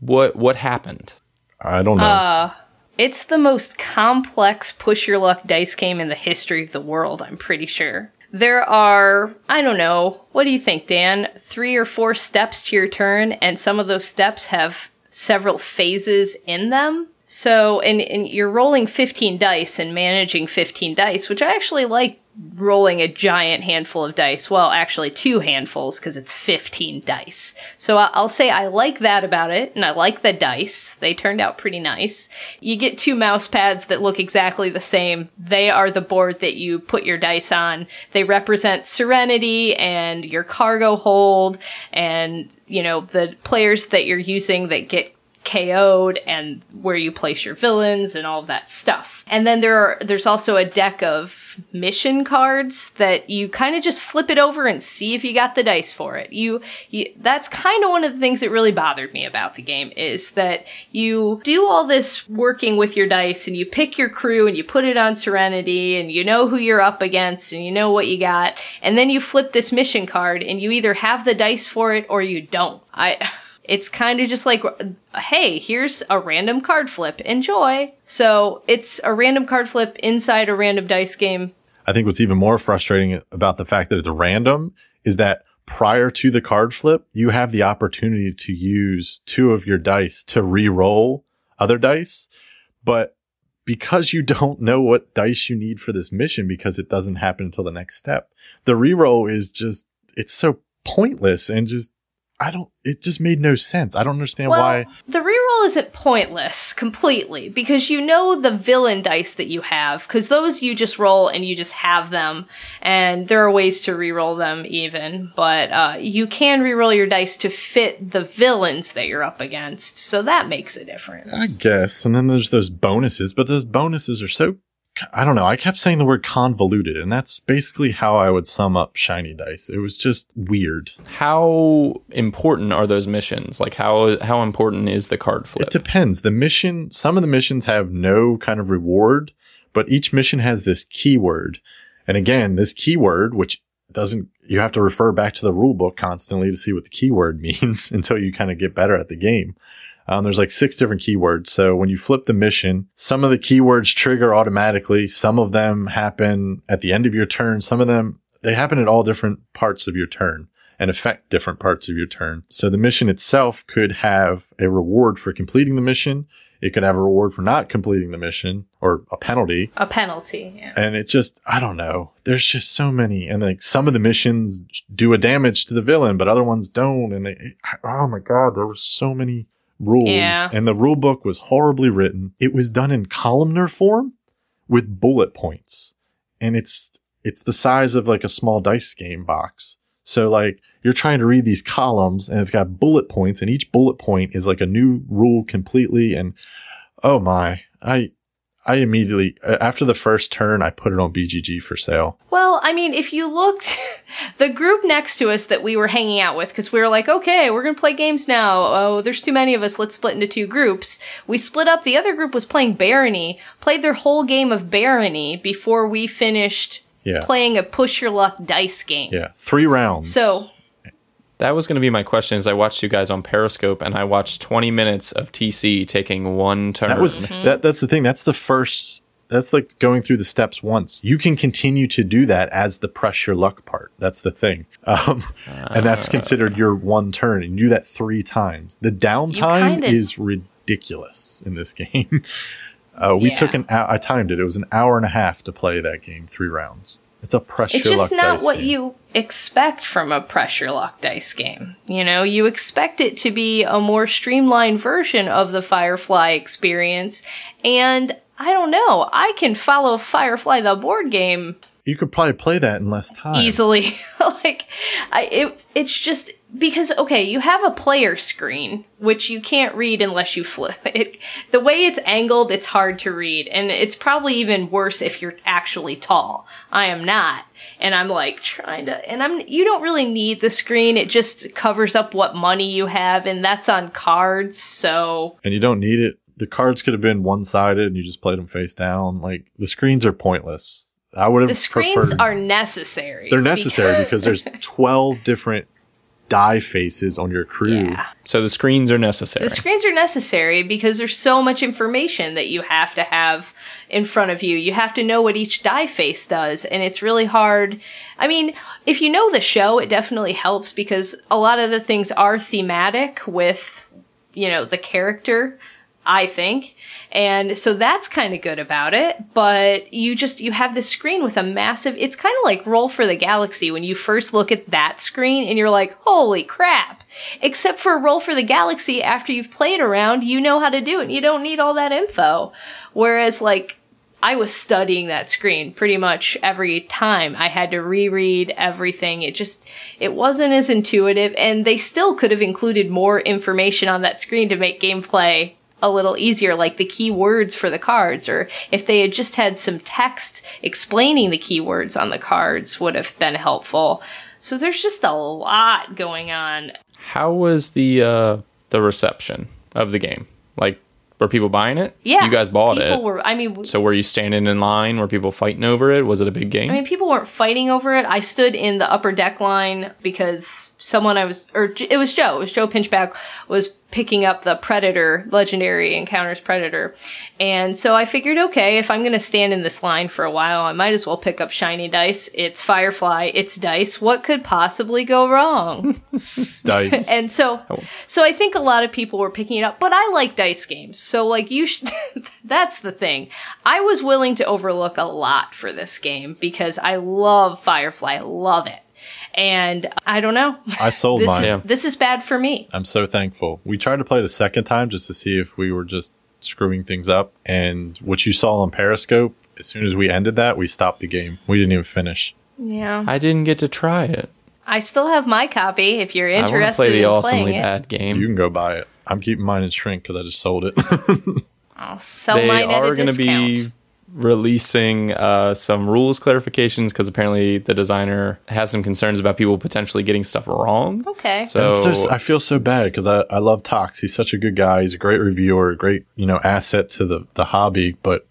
what what happened? I don't know. Uh, it's the most complex push your luck dice game in the history of the world, I'm pretty sure. There are, I don't know, what do you think, Dan? Three or four steps to your turn, and some of those steps have several phases in them. So, and, and you're rolling 15 dice and managing 15 dice, which I actually like rolling a giant handful of dice. Well, actually, two handfuls because it's 15 dice. So I'll say I like that about it, and I like the dice. They turned out pretty nice. You get two mouse pads that look exactly the same. They are the board that you put your dice on. They represent Serenity and your cargo hold, and, you know, the players that you're using that get KO'd and where you place your villains and all that stuff. And then there are there's also a deck of mission cards that you kind of just flip it over and see if you got the dice for it. You, you that's kind of one of the things that really bothered me about the game is that you do all this working with your dice and you pick your crew and you put it on Serenity and you know who you're up against and you know what you got and then you flip this mission card and you either have the dice for it or you don't. I it's kind of just like, hey, here's a random card flip. Enjoy. So it's a random card flip inside a random dice game. I think what's even more frustrating about the fact that it's random is that prior to the card flip, you have the opportunity to use two of your dice to re-roll other dice. But because you don't know what dice you need for this mission because it doesn't happen until the next step, the re-roll is just, it's so pointless and just I don't. It just made no sense. I don't understand well, why. The reroll isn't pointless completely because you know the villain dice that you have because those you just roll and you just have them, and there are ways to reroll them even. But uh, you can reroll your dice to fit the villains that you're up against, so that makes a difference. I guess. And then there's those bonuses, but those bonuses are so I don't know. I kept saying the word convoluted, and that's basically how I would sum up Shiny Dice. It was just weird. How important are those missions? Like how how important is the card flip? It depends. The mission, some of the missions have no kind of reward, but each mission has this keyword. And again, this keyword, which doesn't, you have to refer back to the rule book constantly to see what the keyword means until you kind of get better at the game. Um, there's like six different keywords. So when you flip the mission, some of the keywords trigger automatically. Some of them happen at the end of your turn. Some of them, they happen at all different parts of your turn and affect different parts of your turn. So the mission itself could have a reward for completing the mission. It could have a reward for not completing the mission or a penalty. A penalty, yeah. And it just, I don't know. There's just so many. And like some of the missions do a damage to the villain, but other ones don't. And they, oh my God, there were so many rules Yeah. and the rule book was horribly written. It was done in columnar form with bullet points and it's, it's the size of like a small dice game box. So like you're trying to read these columns and it's got bullet points and each bullet point is like a new rule completely. And oh my, I, I immediately, uh, after the first turn, I put it on BGG for sale. Well, I mean, if you looked, the group next to us that we were hanging out with, because we were like, okay, we're gonna play games now. Oh, there's too many of us. Let's split into two groups. We split up. The other group was playing Barony, played their whole game of Barony before we finished Yeah. playing a push your luck dice game. Yeah. Three rounds. So, That was going to be my question. Is I watched you guys on Periscope, and I watched 20 minutes of TC taking one turn. That was that. That's the thing. That's the first. That's like going through the steps once. You can continue to do that as the press your luck part. That's the thing, um, and that's considered your one turn. And you do that three times. The downtime kinda- is ridiculous in this game. Uh, we Yeah. took an. hou- I timed it. It was an hour and a half to play that game. Three rounds. It's a press it's just not what game. you expect from a pressure lock dice game. You know, you expect it to be a more streamlined version of the Firefly experience. And I don't know, I can follow Firefly the board game You could probably play that in less time. easily. like, I, it, it's just because okay, you have a player screen which you can't read unless you flip it. The way it's angled, it's hard to read, and it's probably even worse if you're actually tall. I am not, and I'm like trying to, and I'm. You don't really need the screen; it just covers up what money you have, and that's on cards. So and you don't need it. the cards could have been one sided and you just played them face down. Like the screens are pointless. I would have The screens preferred- are necessary. they're necessary because there's 12 different die faces on your crew. Yeah. So the screens are necessary. The screens are necessary because there's so much information that you have to have in front of you. You have to know what each die face does, and it's really hard. I mean, if you know the show, it definitely helps because a lot of the things are thematic with, you know, the character, I think. And so that's kind of good about it, but you just, you have this screen with a massive, it's kind of like Roll for the Galaxy when you first look at that screen and you're like, holy crap. Except for Roll for the Galaxy, after you've played around, you know how to do it. You don't need all that info. Whereas like, I was studying that screen pretty much every time. I had to reread everything. It just, it wasn't as intuitive and they still could have included more information on that screen to make gameplay a little easier, like the keywords for the cards, or if they had just had some text explaining the keywords on the cards would have been helpful. So there's just a lot going on. How was the uh, the reception of the game? Like, were people buying it? Yeah. you guys bought people it. Were, I mean, so were you standing in line? Were people fighting over it? Was it a big game? I mean, people weren't fighting over it. I stood in the upper deck line because someone I was, or it was Joe, it was Joe Pinchback, was picking up the Predator, Legendary Encounters Predator. And so I figured, okay, if I'm going to stand in this line for a while, I might as well pick up Shiny Dice. It's Firefly, it's Dice. What could possibly go wrong? Dice. and so, oh. so I think a lot of people were picking it up, but I like dice games. So like you should, that's the thing. I was willing to overlook a lot for this game because I love Firefly. Love it. And I don't know. I sold This mine. is, this is bad for me. I'm so thankful. We tried to play it a second time just to see if we were just screwing things up. And what you saw on Periscope, as soon as we ended that, we stopped the game. We didn't even finish. Yeah. I didn't get to try it. I still have my copy if you're I want to interested play the in awesomely playing it. bad game. You can go buy it. I'm keeping mine in shrink because I just sold it. I'll sell they mine at a are going to discount. be releasing uh, some rules clarifications because apparently the designer has some concerns about people potentially getting stuff wrong. okay. So It's just- I feel so bad because I, I love Tox. He's such a good guy. He's a great reviewer, a great you know asset to the the hobby. But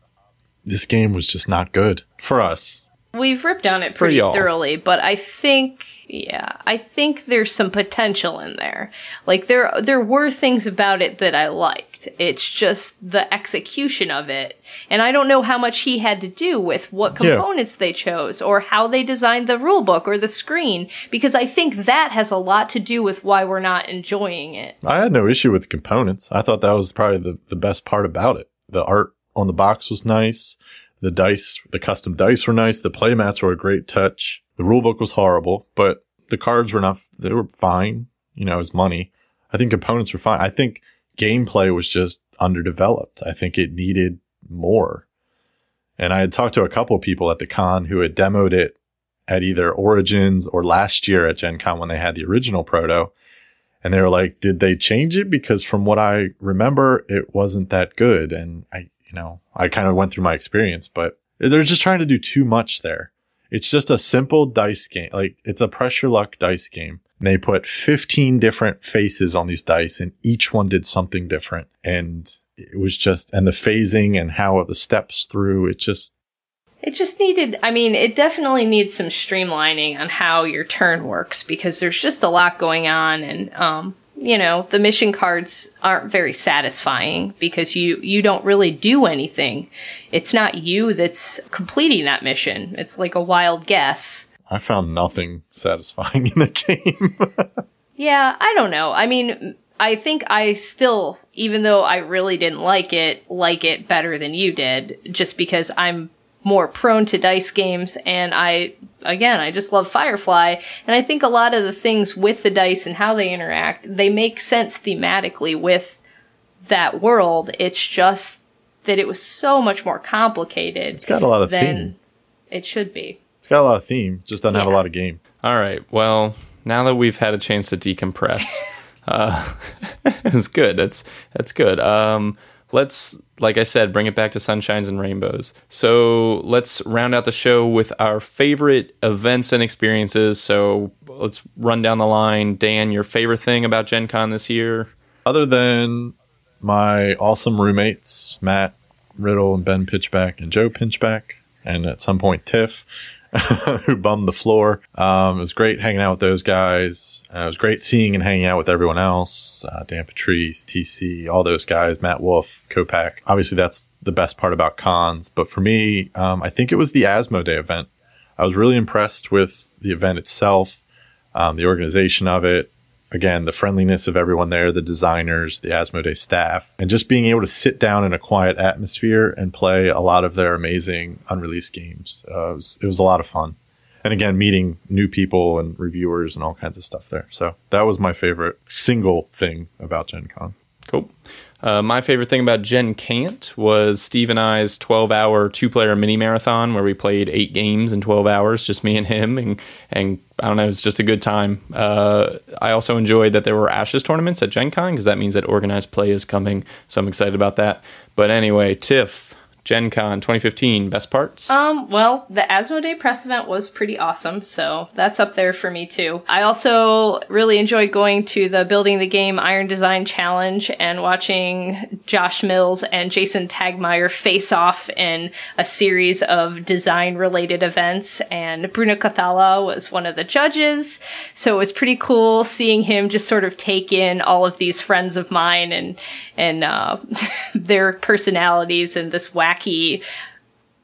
this game was just not good for us. We've ripped on it pretty thoroughly, but I think, yeah, I think there's some potential in there. Like there, there were things about it that I liked. It's just the execution of it, and I don't know how much he had to do with what Yeah. components they chose or how they designed the rule book or the screen, because I think that has a lot to do with why we're not enjoying it. I had no issue with the components. I thought that was probably the, the best part about it. The art on the box was nice. The dice, the custom dice were nice. The playmats were a great touch. The rulebook was horrible, but the cards were not, they were fine, you know, as money. I think components were fine. I think gameplay was just underdeveloped. I think it needed more. And I had talked to a couple people at the con who had demoed it at either Origins or last year at Gen Con when they had the original proto. And they were like, did they change it? Because from what I remember, it wasn't that good. And I, you know, I kind of went through my experience, but they're just trying to do too much there. It's just a simple dice game. Like it's a pressure luck dice game. And they put 15 different faces on these dice and each one did something different. And it was just, and the phasing and how the steps through, it just, It just needed, I mean, it definitely needs some streamlining on how your turn works because there's just a lot going on and, um, you know, the mission cards aren't very satisfying because you, you don't really do anything. It's not you that's completing that mission. It's like a wild guess. I found nothing satisfying in the game. Yeah, I don't know. I mean, I think I still, even though I really didn't like it, like it better than you did, just because I'm more prone to dice games and I, again, I just love Firefly. And I think a lot of the things with the dice and how they interact, they make sense thematically with that world. It's just that it was so much more complicated it's got a lot of than theme. it should be. It's got a lot of theme, just doesn't have a lot of game. All right. Well, now that we've had a chance to decompress, uh, it's good. That's that's good. Um, let's, like I said, bring it back to sunshines and rainbows. So let's round out the show with our favorite events and experiences. So let's run down the line. Dan, your favorite thing about Gen Con this year? Other than my awesome roommates, Matt Riddle and Ben Pinchback and Joe Pinchback, and at some point Tiff, who bummed the floor. Um, it was great hanging out with those guys. Uh, it was great seeing and hanging out with everyone else. Uh, Dan Patrice, TC, all those guys, Matt Wolf, Kopak. Obviously, that's the best part about cons. But for me, um, I think it was the Asmodee event. I was really impressed with the event itself, um, the organization of it, again, the friendliness of everyone there, the designers, the Asmodee staff, and just being able to sit down in a quiet atmosphere and play a lot of their amazing unreleased games. Uh, it, was, it was a lot of fun. And again, meeting new people and reviewers and all kinds of stuff there. So that was my favorite single thing about Gen Con. Cool. Uh, my favorite thing about Gen Can't was Steve and I's 12 hour two player mini marathon where we played eight games in 12 hours, just me and him. And, and I don't know, it was just a good time. Uh, I also enjoyed that there were Ashes tournaments at Gen Con because that means that organized play is coming. So I'm excited about that. But anyway, Tiff, Gen Con 2015, best parts? Um, well, the Asmodee press event was pretty awesome, so that's up there for me too. I also really enjoyed going to the Building the Game Iron Design Challenge and watching Josh Mills and Jason Tagmire face off in a series of design related events. And Bruno Cathala was one of the judges, so it was pretty cool seeing him just sort of take in all of these friends of mine and and uh, their personalities and this wacky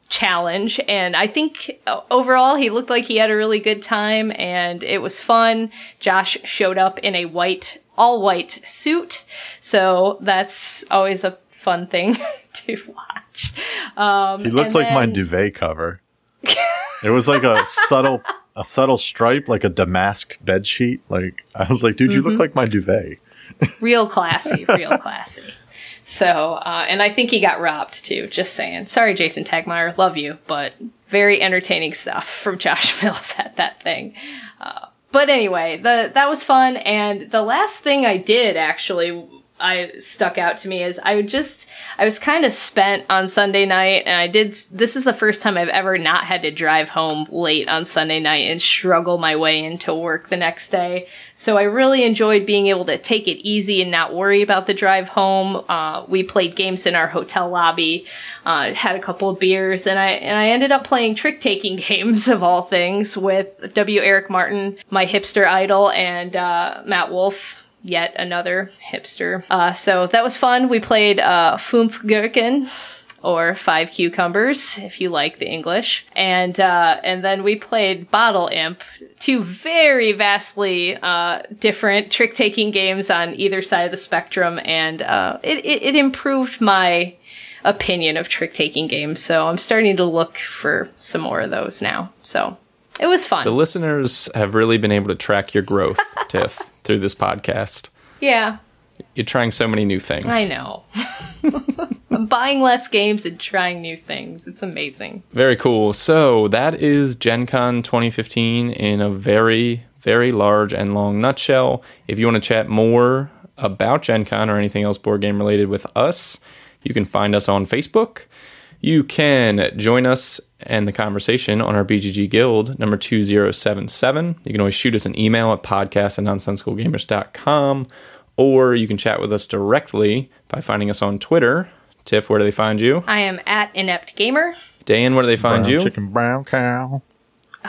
challenge. And I think uh, overall he looked like he had a really good time and it was fun. Josh showed up in a white, all white suit. So that's always a fun thing to watch. Um, he looked like then... my duvet cover. it was like a subtle, a subtle stripe, like a damask bed sheet. Like I was like, dude, you mm-hmm. look like my duvet. Real classy, real classy. So, uh, and I think he got robbed too. Just saying. Sorry, Jason Tagmire, love you, but very entertaining stuff from Josh Mills at that thing. Uh, but anyway, the that was fun. And the last thing I did actually I stuck out to me is I just I was kind of spent on Sunday night and I did this is the first time I've ever not had to drive home late on Sunday night and struggle my way into work the next day. So I really enjoyed being able to take it easy and not worry about the drive home. Uh, we played games in our hotel lobby, uh, had a couple of beers, and I and I ended up playing trick taking games of all things with W. Eric Martin, my hipster idol, and uh, Matt Wolf yet another hipster. Uh, so that was fun. We played uh, Fünf Gurken or Five Cucumbers, if you like the English, and uh, and then we played Bottle Imp, two very vastly uh, different trick taking games on either side of the spectrum, and uh, it, it, it improved my opinion of trick taking games. So I'm starting to look for some more of those now. So it was fun. The listeners have really been able to track your growth, Tiff, through this podcast. Yeah. You're trying so many new things. I know. I'm buying less games and trying new things. It's amazing. Very cool. So that is Gen Con 2015 in a very, very large and long nutshell. If you want to chat more about Gen Con or anything else board game related with us, you can find us on Facebook. You can join us and the conversation on our BGG Guild number 2077. You can always shoot us an email at podcast at nonsensicalgamers.com or you can chat with us directly by finding us on Twitter. Tiff, where do they find you? I am at Inept Gamer. Dan, where do they find brown you? Chicken brown cow.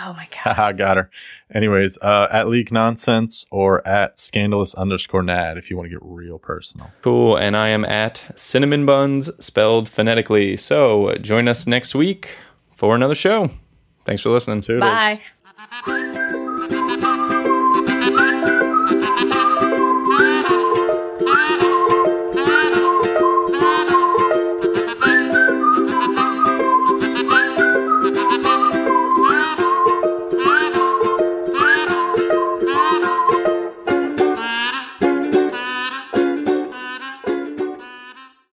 Oh my god. I got her. Anyways, uh, at Leak Nonsense or at Scandalous underscore Nad if you want to get real personal. Cool. And I am at Cinnamon Buns spelled phonetically. So join us next week for another show. Thanks for listening. Toodles. Bye.